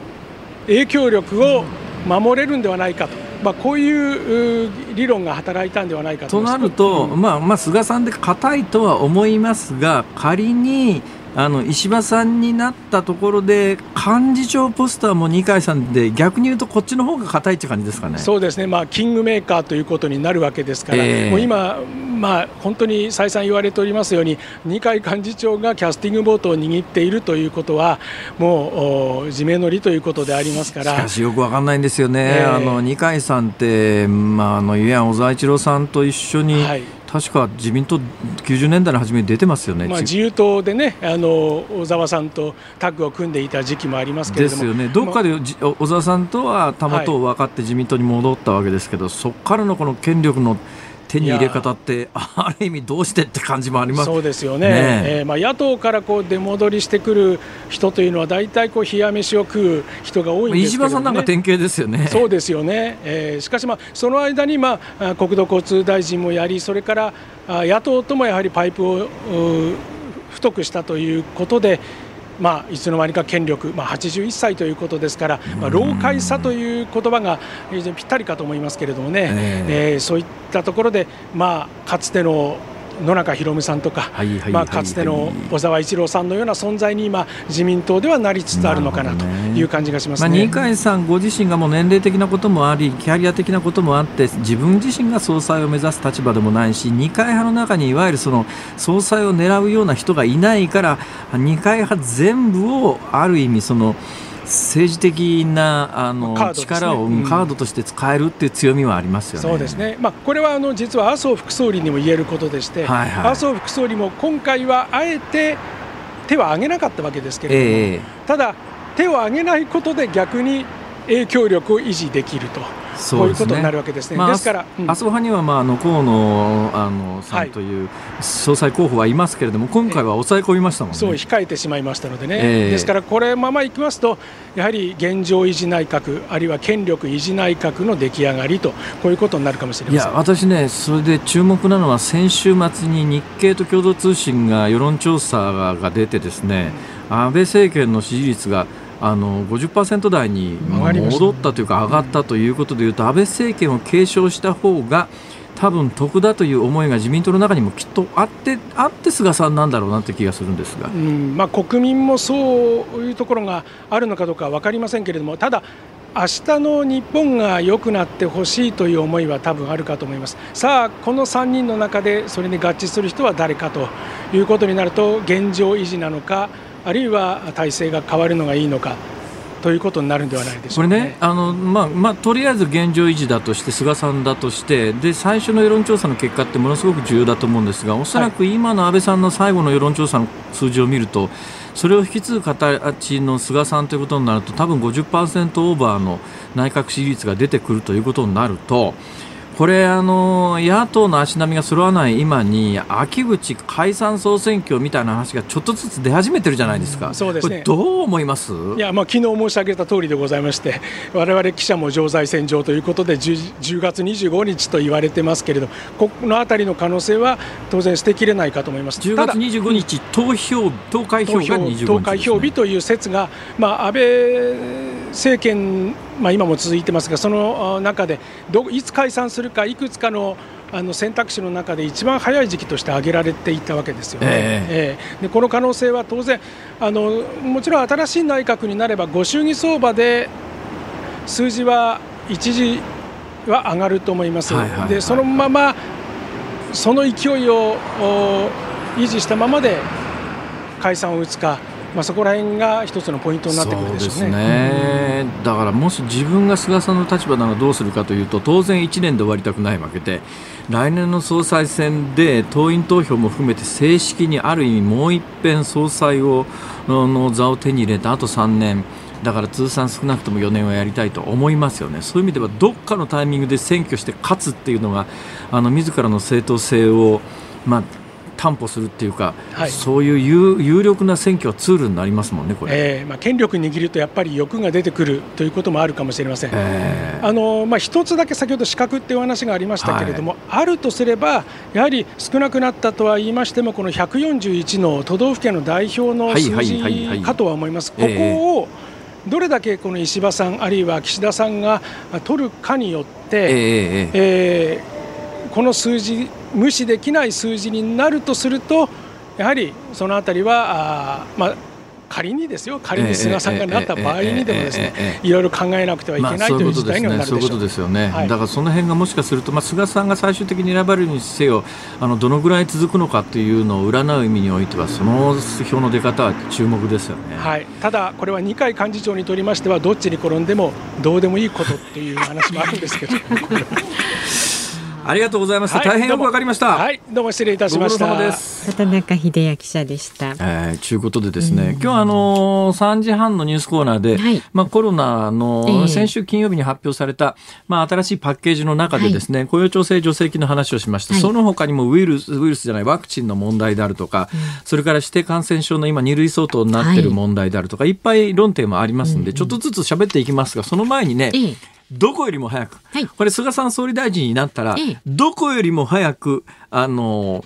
影響力を守れるんではないかと。まあ、こういう理論が働いたんではないかととなると、まあ、まあ菅さんで硬いとは思いますが仮にあの石破さんになったところで幹事長ポスターも二階さんで逆に言うとこっちの方が硬いって感じですかね。そうですね、まあ、キングメーカーということになるわけですから、えー、もう今、まあ、本当に再三言われておりますように二階幹事長がキャスティングボートを握っているということはもう自明の理ということでありますから。しかしよく分かんないんですよね、えー、あの二階さんって、まあ、あのいや小沢一郎さんと一緒に、はい確か自民党90年代の初めに出てますよね、まあ、自由党でねあの小沢さんとタッグを組んでいた時期もありますけれども。ですよね。どっかで、まあ、小沢さんとはたまと分かって自民党に戻ったわけですけど、はい、そこからのこの権力の手に入れ方ってある意味どうしてって感じもあります。そうですよね、ねえ。ー、まあ、野党からこう出戻りしてくる人というのは大体こう冷や飯を食う人が多いんですけど、ね、石破さんなんか典型ですよね。そうですよね、えー、しかし、まあ、その間に、まあ、国土交通大臣もやりそれから野党ともやはりパイプを太くしたということでまあ、いつの間にか権力、まあ、81歳ということですから、まあ、老快さという言葉が非常にぴったりかと思いますけれどもね、えー、えー、そういったところで、まあ、かつての野中宏美さんとか、まあ、かつての小沢一郎さんのような存在に今、自民党ではなりつつあるのかなという感じがします、ね、まあ、二階さんご自身がもう年齢的なこともあり、キャリア的なこともあって、自分自身が総裁を目指す立場でもないし、二階派の中にいわゆるその総裁を狙うような人がいないから、二階派全部をある意味、その。政治的なあの、ね、力を、カードとして使えるっていう強みはありますよね。そうですね。まあこれはあの実は麻生副総理にも言えることでして、はいはい、麻生副総理も今回はあえて手は挙げなかったわけですけれども、えー、ただ手を挙げないことで逆に影響力を維持できると。そう、ね、いうことになるわけですね。まあ、ですから、うん、麻生派にはまああの河野あのさんという総裁候補はいますけれども、今回は抑え込みましたもんね。そう控えてしまいましたのでね。えー、ですからこれままいきますとやはり現状維持内閣あるいは権力維持内閣の出来上がりとこういうことになるかもしれません。いや私ねそれで注目なのは先週末に日経と共同通信が世論調査が出てですね、うん、安倍政権の支持率があの50%台に戻ったというか上がったということでいうと安倍政権を継承した方が多分得だという思いが自民党の中にもきっとあってあって菅さんなんだろうなという気がするんですが、うん。まあ、国民もそういうところがあるのかどうか分かりませんけれどもただ明日の日本が良くなってほしいという思いは多分あるかと思います。さあ、この3人の中でそれに合致する人は誰かということになると、現状維持なのか、あるいは体制が変わるのがいいのか。ということになるんではないでしょうか、ね、これねあの、まあまあ、とりあえず現状維持だとして菅さんだとしてで最初の世論調査の結果ってものすごく重要だと思うんですがおそらく今の安倍さんの最後の世論調査の数字を見るとそれを引き継ぐ形の菅さんということになると多分50%オーバーの内閣支持率が出てくるということになるとこれあの野党の足並みが揃わない今に秋口解散総選挙みたいな話がちょっとずつ出始めてるじゃないですか、うん、そうですね。どう思います？いや、まあ昨日申し上げた通りでございまして我々記者も常在戦場ということで 10, 10月25日と言われてますけれどこのあたりの可能性は当然捨てきれないかと思います。10月25日投票投開票が25日、ね、投開票日という説が、まあ、安倍政権まあ、今も続いてますがその中でどいつ解散するかいくつかのあの選択肢の中で一番早い時期として挙げられていたわけですよね。えー、えー、でこの可能性は当然あのもちろん新しい内閣になればご祝儀相場で数字は一時は上がると思います。でそのままその勢いを維持したままで解散を打つかまあ、そこら辺が一つのポイントになってくるでしょうね、ね、だからもし自分が菅さんの立場ならどうするかというと当然1年で終わりたくないわけで来年の総裁選で党員投票も含めて正式にある意味もう一遍総裁をの座を手に入れたあと3年だから通算少なくとも4年はやりたいと思いますよね、そういう意味ではどっかのタイミングで選挙して勝つっていうのがあの自らの正当性を、まあ、担保するっていうか、はい、そういう有有力な選挙はツールになりますもんね、これ、えーまあ、権力握るとやっぱり欲が出てくるということもあるかもしれません、えー、あのまあ、一つだけ先ほど資格っていう話がありましたけれども、はい、あるとすれば、やはり少なくなったとは言いましても、この141の都道府県の代表の数字かとは思います。ここをどれだけこの石破さん、あるいは岸田さんが取るかによって、えー、えー、この数字無視できない数字になるとするとやはりそのあたりはあ、まあ、仮にですよ。仮に菅さんがなった場合にでもですねいろいろ考えなくてはいけないという事態にはなるでしょう、そういうことですよね、はい、だからその辺がもしかすると、まあ、菅さんが最終的に選ばれるにせよあのどのぐらい続くのかというのを占う意味においてはその票の出方は注目ですよね、はい、ただこれは二階幹事長にとりましてはどっちに転んでもどうでもいいことっていう話もあるんですけど。[laughs] ありがとうございます。はい、大変よくわかりました。はい、どうも失礼いたしました。畑中秀也記者でした。えー、ということでですね、今日あの三時半のニュースコーナーで、はい、まあコロナの先週金曜日に発表された、まあ新しいパッケージの中でですね、はい、雇用調整助成金の話をしました。その他にもウイルスウイルスじゃないワクチンの問題であるとか、うん、それから指定感染症の今二類相当になっている問題であるとか、い、っぱい論点もありますんで、ちょっとずつ喋っていきますが、その前にね。どこよりも早く、はい、これ菅さん総理大臣になったら、どこよりも早くあの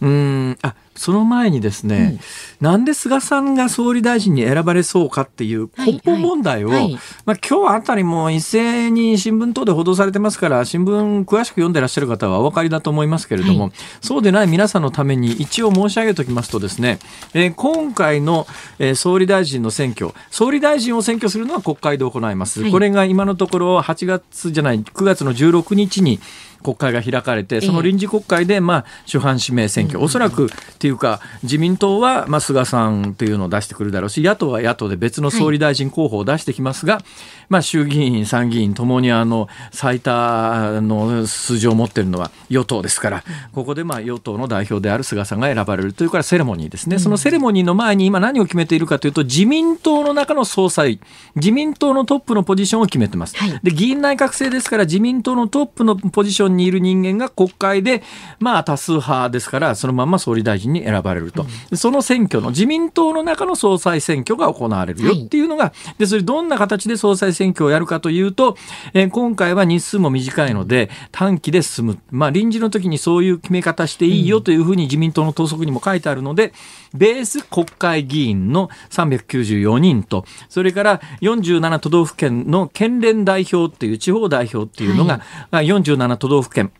うんあその前にですね、うん、なんで菅さんが総理大臣に選ばれそうかっていう根本問題を、はい。はい、まあ、今日あたりも一斉に新聞等で報道されてますから新聞詳しく読んでらっしゃる方はお分かりだと思いますけれども、はい、そうでない皆さんのために一応申し上げておきますとですね、えー、今回の、えー、総理大臣の選挙総理大臣を選挙するのは国会で行います、これが今のところ8月じゃない9月の16日に国会が開かれて、その臨時国会で、まあ、主犯指名選挙、おそらくっていうか、自民党は、まあ、菅さんというのを出してくるだろうし、野党は野党で別の総理大臣候補を出してきますが、はい、まあ、衆議院、参議院ともにあの最多の数字を持っているのは与党ですから、ここでまあ与党の代表である菅さんが選ばれるというからセレモニーですね、そのセレモニーの前に今、何を決めているかというと、自民党の中の総裁、自民党のトップのポジションを決めてます。はい、で議員内閣制ですから、自民党のトップのポジションにいる人間が国会で、まあ、多数派ですから、そのまま総理大臣に選ばれると、うん、その選挙の自民党の中の総裁選挙が行われるよっていうのが、はい、でそれどんな形で総裁選挙をやるかというと、えー、今回は日数も短いので、短期で進む、まあ、臨時の時にそういう決め方していいよというふうに自民党の党則にも書いてあるので、ベース国会議員の394人と、それから47都道府県の県連代表っていう地方代表っていうのが、はい、47都道府県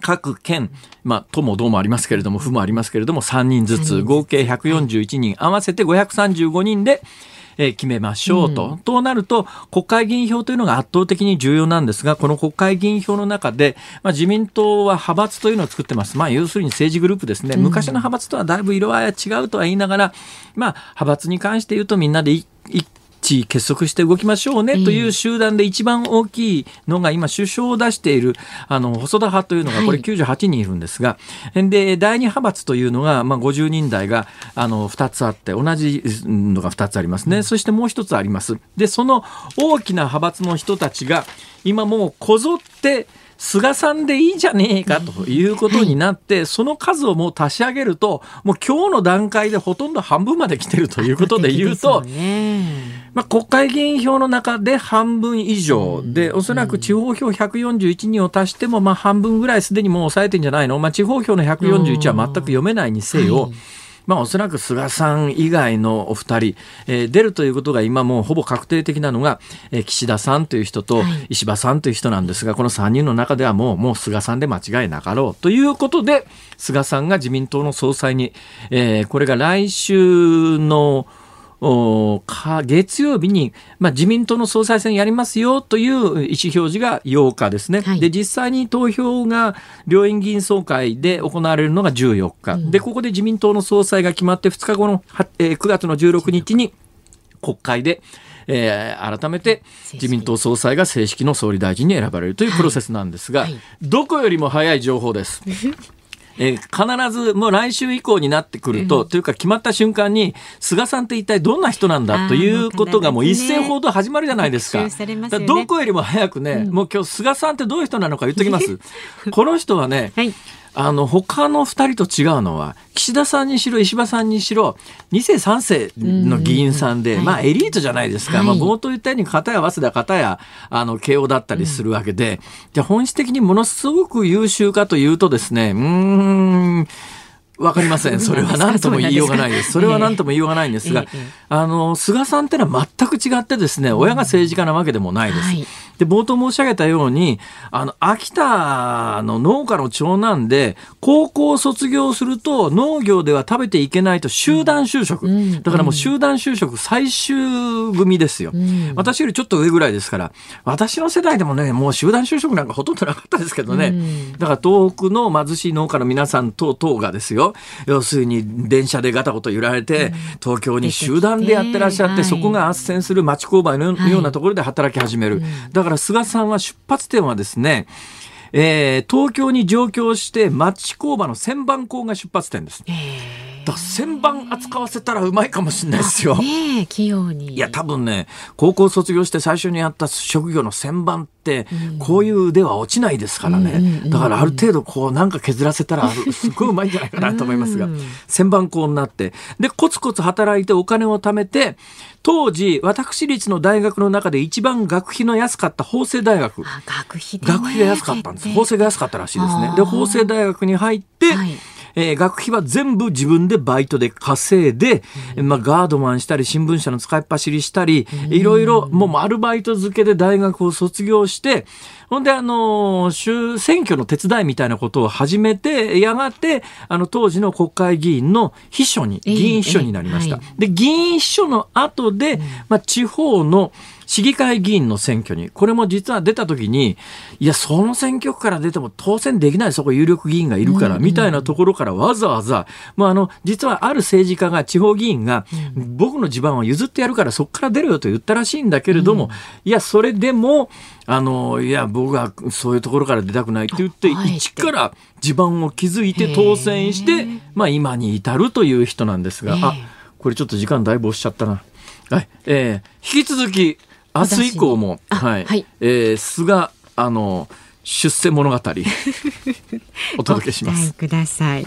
各県、まあ、都もどうもありますけれども、府もありますけれども、3人ずつ、合計141人、合わせて535人で、え決めましょうと。うん、となると、国会議員票というのが圧倒的に重要なんですが、この国会議員票の中で、まあ、自民党は派閥というのを作ってます。まあ、要するに政治グループですね。昔の派閥とはだいぶ色合いは違うとは言いながら、まあ、派閥に関して言うとみんなで一致結束して動きましょうねという集団で一番大きいのが今首相を出しているあの細田派というのがこれ98人いるんですが、はい、で第2派閥というのが、まあ、50人台があの2つあって同じのが2つありますね、そしてもう1つあります。でその大きな派閥の人たちが今もうこぞって菅さんでいいじゃねえかということになって、はい、その数をもう足し上げると、もう今日の段階でほとんど半分まで来てるということで言うと、[laughs] まあ、国会議員票の中で半分以上で、おそらく地方票141人を足しても、まあ半分ぐらいすでにもう抑えてんじゃないの、まあ、地方票の141は全く読めないにせよ、はい。まあ、おそらく菅さん以外のお二人、えー、出るということが今もうほぼ確定的なのが、えー、岸田さんという人と石破さんという人なんですが、はい、この3人の中ではもうもう菅さんで間違いなかろうということで菅さんが自民党の総裁に、えー、これが来週のか月曜日に、まあ、自民党の総裁選やりますよという意思表示が8日ですね、はい、で実際に投票が両院議員総会で行われるのが14日、うん、でここで自民党の総裁が決まって2日後の、えー、9月の16日に国会でえー、改めて自民党総裁が正式の総理大臣に選ばれるというプロセスなんですが、はいはい、どこよりも早い情報です。[laughs] えー、必ずもう来週以降になってくると、うん、というか決まった瞬間に菅さんって一体どんな人なんだということがもう一斉報道始まるじゃないですか。ね、どこよりも早くね、うん、もう今日菅さんってどういう人なのか言っときます。[laughs] この人はね、はいあの、他の二人と違うのは、岸田さんにしろ、石破さんにしろ、2世3世の議員さんで、まあ、エリートじゃないですか。はい、まあ、冒頭言ったように、片や早稲田、片や、あの、慶応だったりするわけで、じゃ本質的にものすごく優秀かというとですね、うん、わかりません。それは何とも言いようがないです。それは何とも言いようがないんですが、あの、菅さんってのは全く違ってですね、親が政治家なわけでもないです。で、冒頭申し上げたように、あの、秋田の農家の長男で、高校を卒業すると農業では食べていけないと集団就職。だからもう集団就職最終組ですよ。私よりちょっと上ぐらいですから、私の世代でもね、もう集団就職なんかほとんどなかったですけどね。だから東北の貧しい農家の皆さん等々がですよ、要するに電車でガタゴト揺られて、東京に集団でやってらっしゃって、そこが斡旋する町工場のようなところで働き始める。だからから菅さんは出発点はですね、えー、東京に上京して町工場の旋盤工が出発点です。えー1000番扱わせたらうまいかもしれないですよ。ね器用に。いや、多分ね、高校卒業して最初にやった職業の旋盤番って、うん、こういう腕は落ちないですからね。うんうんうん、だからある程度こうなんか削らせたら、[laughs] すごいうまいんじゃないかなと思いますが、1000番校になって、で、コツコツ働いてお金を貯めて、当時、私立の大学の中で一番学費の安かった法政大学。学費,学費が安かったんです。法政が安かったらしいですね。で、法政大学に入って、はいえー、学費は全部自分でバイトで稼いで、うん、まあ、ガードマンしたり新聞社の使いっ走りしたり、うん、いろいろもうアルバイト付けで大学を卒業してほんであの州選挙の手伝いみたいなことを始めてやがてあの当時の国会議員の秘書に議員秘書になりました。で議員秘書の後で、まあ、地方の市議会議員の選挙に、これも実は出た時に、いや、その選挙区から出ても当選できない、そこ有力議員がいるから、みたいなところからわざわざ、まあ、あの、実はある政治家が、地方議員が、僕の地盤を譲ってやるから、そこから出るよと言ったらしいんだけれども、いや、それでも、あの、いや、僕はそういうところから出たくないって言って、一から地盤を築いて当選して、まあ、今に至るという人なんですが、あ、これちょっと時間だいぶ押しちゃったな。はい、えー、引き続き、明日以降も、はい、はい、えー、菅、あの、出世物語、[laughs] お届けします。ください。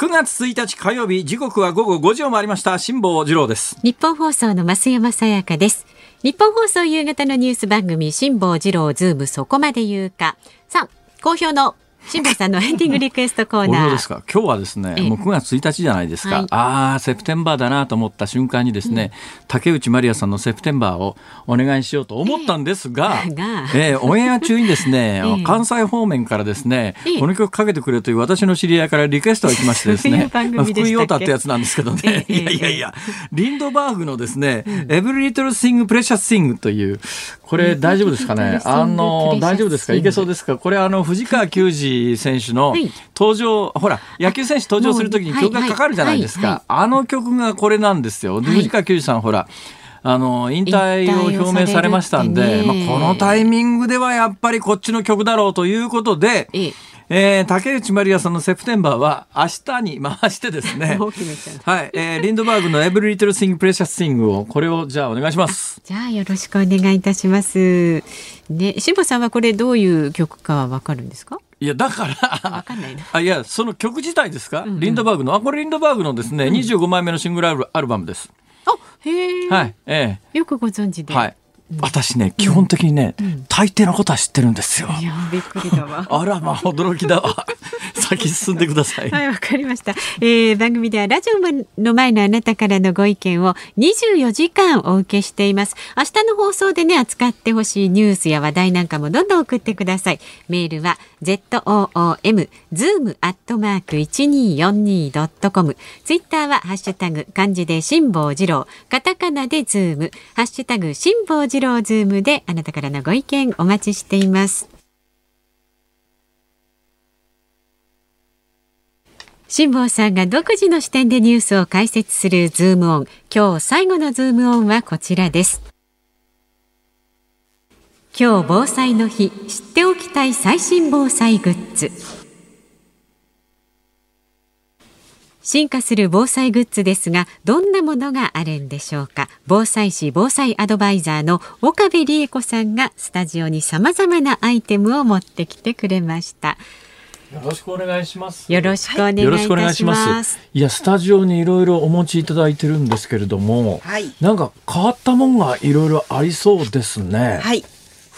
9月1日火曜日時刻は午後5時を回りました。辛坊治郎です。日本放送の増山さやかです。日本放送夕方のニュース番組辛坊治郎ズームそこまで言うか。さあ好評の辛坊さんのエンディングリクエストコーナー。ですか？今日はですね、もう9月1日じゃないですか。はい、ああ、セプテンバーだなと思った瞬間にですね、うん、竹内まりやさんのセプテンバーをお願いしようと思ったんですが、[laughs] えー、えー、オンエア中にですね、[laughs] えー、関西方面からですね、えー、この曲かけてくれという私の知り合いからリクエストが来ましてですね、[laughs] 福井陽太ってやつなんですけどね、いやいやいや、リンドバーグのですね、エブリリトルシングプレシャスシングという、これ大丈夫ですかね？あの、大丈夫ですか？いけそうですか？これあの、藤川球児選手の登場、ほら、野球選手登場するときに曲がかかるじゃないですか。あの曲がこれなんですよ。藤川球児さん、ほら、あの引退を表明されましたんで、まあ、このタイミングではやっぱりこっちの曲だろうということで、えー、竹内まりやさんのセプテンバーは明日に回してですね、[laughs] はい、えー、リンドバーグのエブリリトルシングプレシャスシングをこれをじゃあお願いします。じゃあよろしくお願いいたします。ね、辛坊さんはこれどういう曲かわかるんですか？いやだから [laughs] あいやその曲自体ですか、うんうん、リンドバーグのあこれリンドバーグのですね、うん、25枚目のシングルアルバムです。あへえ。はい。ええ。よくご存知で。はい。私ね、基本的にね、大抵のことは知ってるんですよ。いや、びっくりだわ。[laughs] あら、まあ、驚きだわ。[laughs] 先進んでください。はい、わかりました。えー、番組ではラジオの前のあなたからのご意見を24時間お受けしています。明日の放送でね、扱ってほしいニュースや話題なんかもどんどん送ってください。メールは zoom zoom アットマーク一二四二ドットコム。ツイッターはハッシュタグ漢字で辛坊治郎、カタカナでズーム、ハッシュタグ辛坊治郎ズームであなたからのご意見お待ちしています。辛坊さんが独自の視点でニュースを解説するズームオン。今日最後のズームオンはこちらです。今日防災の日、知っておきたい最新防災グッズ。進化する防災グッズですがどんなものがあるんでしょうか？防災士防災アドバイザーの岡部理恵子さんがスタジオにさまざまなアイテムを持ってきてくれましたよろしくお願いします。よろしくお願いします。いや、スタジオにいろいろお持ちいただいてるんですけれども、はい、なんか変わったもんがいろいろありそうですね。はい。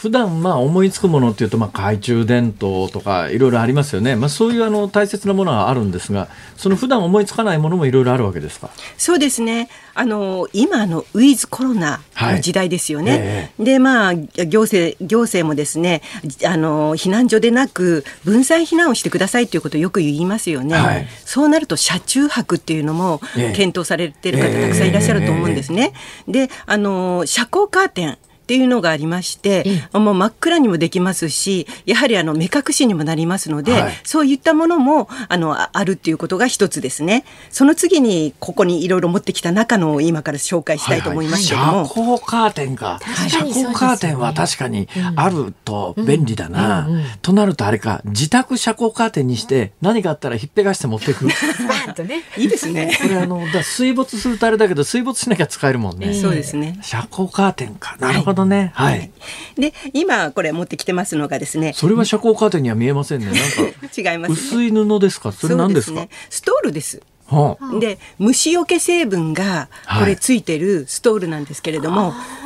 普段まあ思いつくものっていうとまあ懐中電灯とかいろいろありますよね、まあ、そういうあの大切なものはあるんですがその普段思いつかないものもいろいろあるわけですか？そうですね。あの今のウィズコロナの時代ですよね、はいえ。ー、でまあ行政行政もですねあの避難所でなく分散避難をしてくださいということをよく言いますよね、はい、そうなると車中泊っていうのも検討されている方たくさんいらっしゃると思うんですね、えー、であの遮光カーテンっていうのがありまして、もう真っ暗にもできますし、やはりあの目隠しにもなりますので、はい、そういったものもあのあるっていうことが一つですね。その次にここにいろいろ持ってきた中のを今から紹介したいと思いますけども。はいはい、遮光カーテンか。遮光カーテンは確かにあると便利だな。うんうんうん、となるとあれか、自宅遮光カーテンにして何かあったらひっぺがして持っていく。ね、[laughs] いいですね。これあのだ水没するとあれだけど水没しなきゃ使えるもんね。そうですね。遮光カーテンか。なるほど。ほどね。はい。で、今これ持ってきてますのがですね。それは遮光カーテンには見えませんね。なんか違います、ね、薄い布ですか？それ何ですか？すね、ストールです。はあ、で虫除け成分がこれついてるストールなんですけれども、はい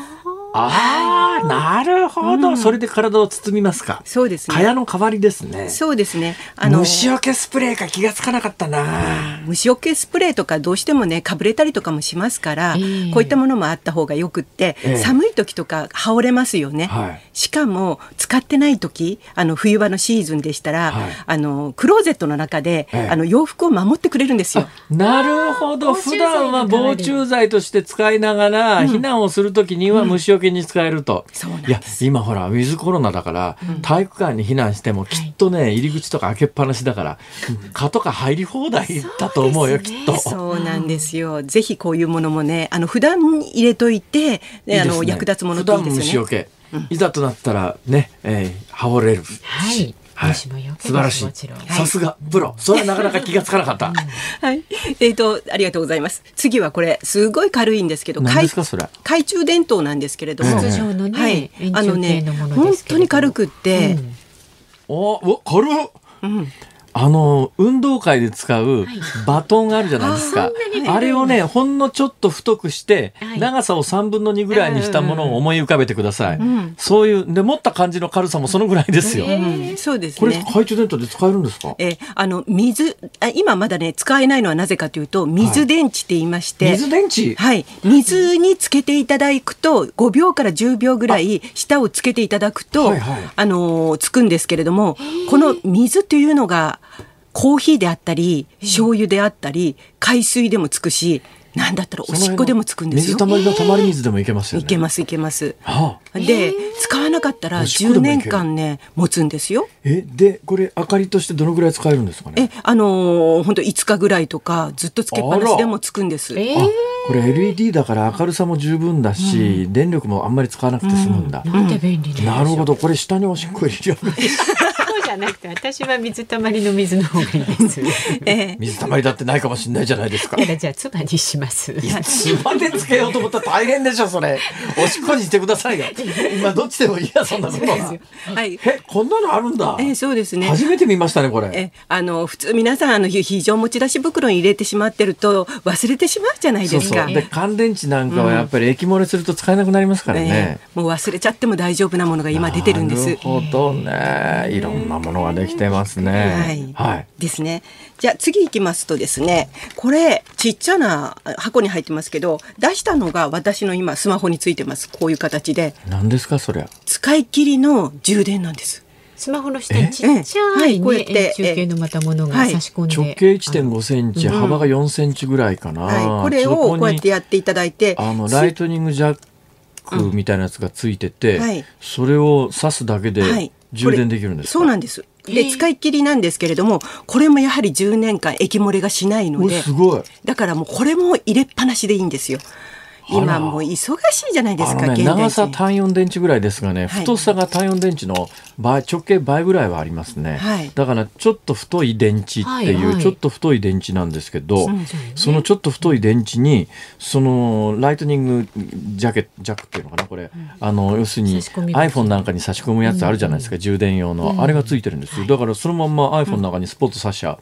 ああ、なるほど、うん、それで体を包みますか。そうですね。蚊帳の代わりですね。そうですね。あの虫除けスプレーか気がつかなかったな。虫除けスプレーとかどうしてもねかぶれたりとかもしますから、えー、こういったものもあった方がよくって、えー、寒い時とか羽織れますよね。はい、しかも使ってない時、あの冬場のシーズンでしたら、はい、あのクローゼットの中で、えー、あの洋服を守ってくれるんですよ。なるほど。普段は防虫剤として使いながら、避難をする時には虫除けに使えると、いや今ほらウィズコロナだから、体育館に避難してもきっとね、入り口とか開けっぱなしだから蚊とか入り放題だと思うよ、きっと。そうなんですよ。ぜひこういうものもねあの普段入れといてあの役立つものといいですよね。虫除け、いざとなったらね、えー、羽織れる。はいはい、素晴らしい。さすがプロ。それはなかなか気がつかなかった。[laughs] はい。えっ、ー、とありがとうございます。次はこれすごい軽いんですけど、何ですかそれ。懐中電灯なんですけれども、筒状のね、はい、あのね本当に軽くって、うん、お、お軽っ。うん。あの運動会で使うバトンがあるじゃないですか、はい、あれをねほんのちょっと太くして、はい、長さを3分の2ぐらいにしたものを思い浮かべてください、うん、そういうで持った感じの軽さもそのぐらいですよ、えー、そうです、ね、これ懐中電灯で使えるんですか？えー、あの水あ今まだね使えないのはなぜかというと水電池って言いまして、はい、水電池？はい。水につけていただくと5秒から10秒ぐらい舌をつけていただくとあはいはい、あのつくんですけれどもこの水というのがコーヒーであったり醤油であったり海水でもつくしなんだったらおしっこでもつくんですよ。水たまりのたまり水でもいけますよ、ね、いけますいけます。はあ、で使わなかったら10年間ね持つんですよ。えでこれ明かりとしてどのぐらい使えるんですかね？えあの本、当5日ぐらいとかずっとつけっぱなしでもつくんです。えー、これ LED だから明るさも十分だし、うん、電力もあんまり使わなくて済むんだ。うん、なんで便利なるほどこれ下におしっこ入れる。[laughs] じゃなくて私は水たまりの水の方がいいです。[laughs] えー、水たまりだってないかもしれないじゃないですか。じゃあ妻にします。いや妻でつけようと思ったら大変でしょそれ。[laughs] おしっこにしてくださいよ。今どっちでもいいやそんなことは。はい。えこんなのあるんだ。えー、そうですね。初めて見ましたねこれ。えあの普通皆さんあの非常持ち出し袋に入れてしまってると忘れてしまうじゃないですか。で乾電池なんかはやっぱり液漏れすると使えなくなりますからね。うん、もう忘れちゃっても大丈夫なものが今出てるんです。なるほどね。いろんなものができてます。ね。はい。はい、ですね。じゃあ次行きますとですね、これちっちゃな箱に入ってますけど、出したのが私の今スマホについてます。こういう形で。何ですかそれ使い切りの充電なんです。スマホの下にちっちゃい、ね、こうやって中継のまたものが差し込んで、直径1.5センチ、幅が4センチぐらいかな、はい、これをこうやってやっていただいてあのライトニングジャックみたいなやつがついてて、はい、それを挿すだけで充電できるんですそうなんです。で使い切りなんですけれどもこれもやはり10年間液漏れがしないので。だからもうこれも入れっぱなしでいいんですよ。今もう忙しいじゃないですか、ね、長さ単4電池ぐらいですがね、はい、太さが単4電池の倍直径倍ぐらいはありますね、はい、だからちょっと太い電池っていう、ちょっと太い電池なんですけど、そのちょっと太い電池にそのライトニングジャケジャックっていうのかなこれ、うん、あの要するに iPhone なんかに差し込むやつあるじゃないですか、うん、充電用の、あれがついてるんですよ。だからそのまんま iPhone の中にスポット差しちゃう。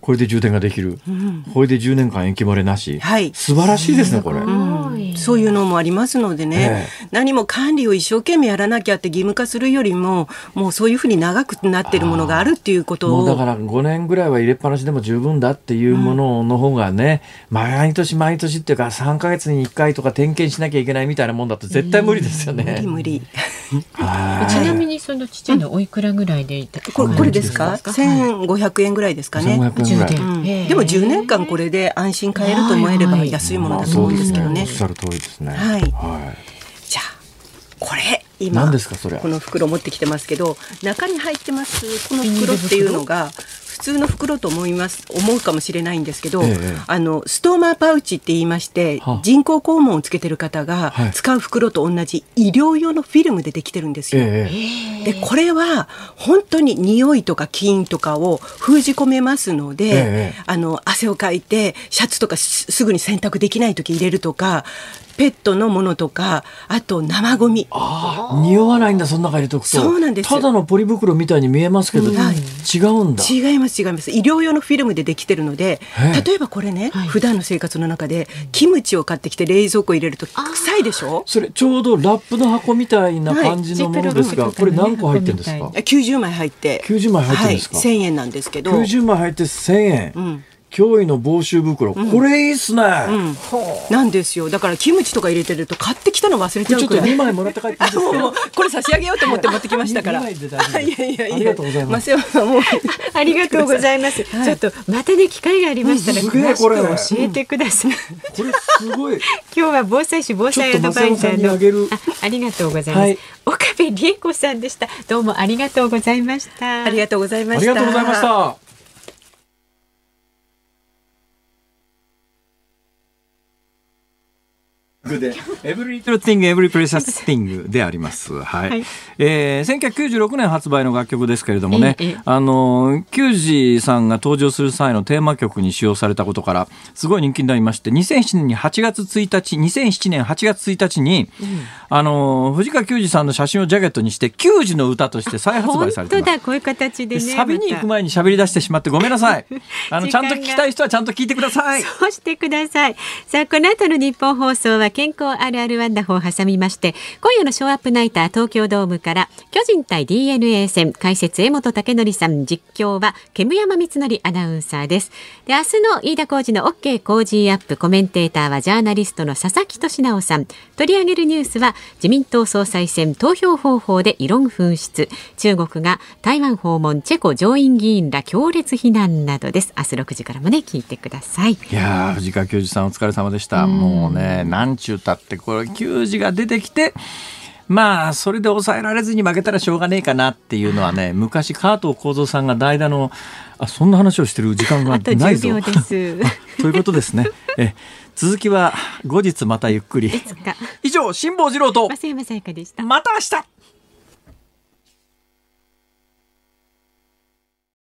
これで充電ができる、うん、これで10年間延期漏れなし、はい、素晴らしいですねこれ、うん、そういうのもありますのでね、えー、何も管理を一生懸命やらなきゃって義務化するよりももうそういうふうに長くなってるものがあるっていうことを。だから5年ぐらいは入れっぱなしでも十分だっていうものの方がね、うん、毎年毎年っていうか3か月に1回とか点検しなきゃいけないみたいなもんだと絶対無理ですよね。無理無理。[laughs] ちなみにそのちっちゃいのおいくらぐらいでいたこれこれですか？1500円ぐらいですかね。でも10年間これで安心買えると思えれば安いものだと思うんですけどね。おっしゃる通りですね。はい。じゃあこれ今何ですかそれこの袋持ってきてますけど中に入ってますこの袋っていうのが普通の袋と思います思うかもしれないんですけど、ええ、あのストーマーパウチって言いまして、は人工肛門をつけてる方が使う袋と同じ医療用のフィルムでできてるんですよ。え、でこれは本当に匂いとか菌とかを封じ込めますので、あの汗をかいてシャツとかすぐに洗濯できない時入れるとかペットのものとかあと生ゴミ。ああ匂わないんだその中入れとくと。そうなんですただのポリ袋みたいに見えますけど、うん、違うんだ。違います違います。医療用のフィルムでできてるので例えばこれね、はい、普段の生活の中でキムチを買ってきて冷蔵庫入れると臭いでしょ？それちょうどラップの箱みたいな感じのものですが、はい、これ何個入ってるんですか？90枚入って。90枚入ってるんですか、はい、1000円なんですけど。90枚入って1000円、うん驚異の防臭袋、うん、これいいっすね、うん、なんですよ。だからキムチとか入れてると買ってきたの忘れちゃうちょっと2枚もらって帰っていいですか？[laughs] これ差し上げようと思って持ってきましたから。いやいやいや。ありがとうございます。ありがとうございます、はい、ちょっとまたね機会がありましたら詳しく教えてください、これすごい。今日は防災士防災アドバイザーの。あありがとうございます、はい、岡部理恵子さんでした。どうもありがとうございました。ありがとうございました。ありがとうございましたで、[laughs] Every Little Thing, Every Precious Thing であります。[laughs] はい。はい、えー、1996年発売の楽曲ですけれどもね、ええ、あの、球児さんが登場する際のテーマ曲に使用されたことから、すごい人気になりまして、2007年に8月1日、2007年8月1日に、うん、あの、藤川球児さんの写真をジャケットにして、球児の歌として再発売されてます。本当だ、こういう形でね。サビに行く前に喋り出してしまってごめんなさい。[laughs] あの、ちゃんと聞きたい人はちゃんと聞いてください。そうしてください。さあ、この後の日本放送は健康あるあるワンダホを挟みまして今夜のショーアップナイター東京ドームから巨人対 DNA 戦解説江本武則さん実況は煙山光則アナウンサーです。で明日の飯田浩二の OK 工事アップコメンテーターはジャーナリストの佐々木俊直さん。取り上げるニュースは自民党総裁選投票方法で異論噴出中国が台湾訪問チェコ上院議員ら強烈非難などです。明日6時からもね聞いてください。いや藤川教授さんお疲れ様でした。もうねなんちゅうたってこれ球児が出てきてまあそれで抑えられずに負けたらしょうがねえかなっていうのはね [laughs] 昔加藤幸三さんが代打のあそんな話をしてる時間がないぞということですね。え続きは後日またゆっくり。以上辛坊治郎とまた明日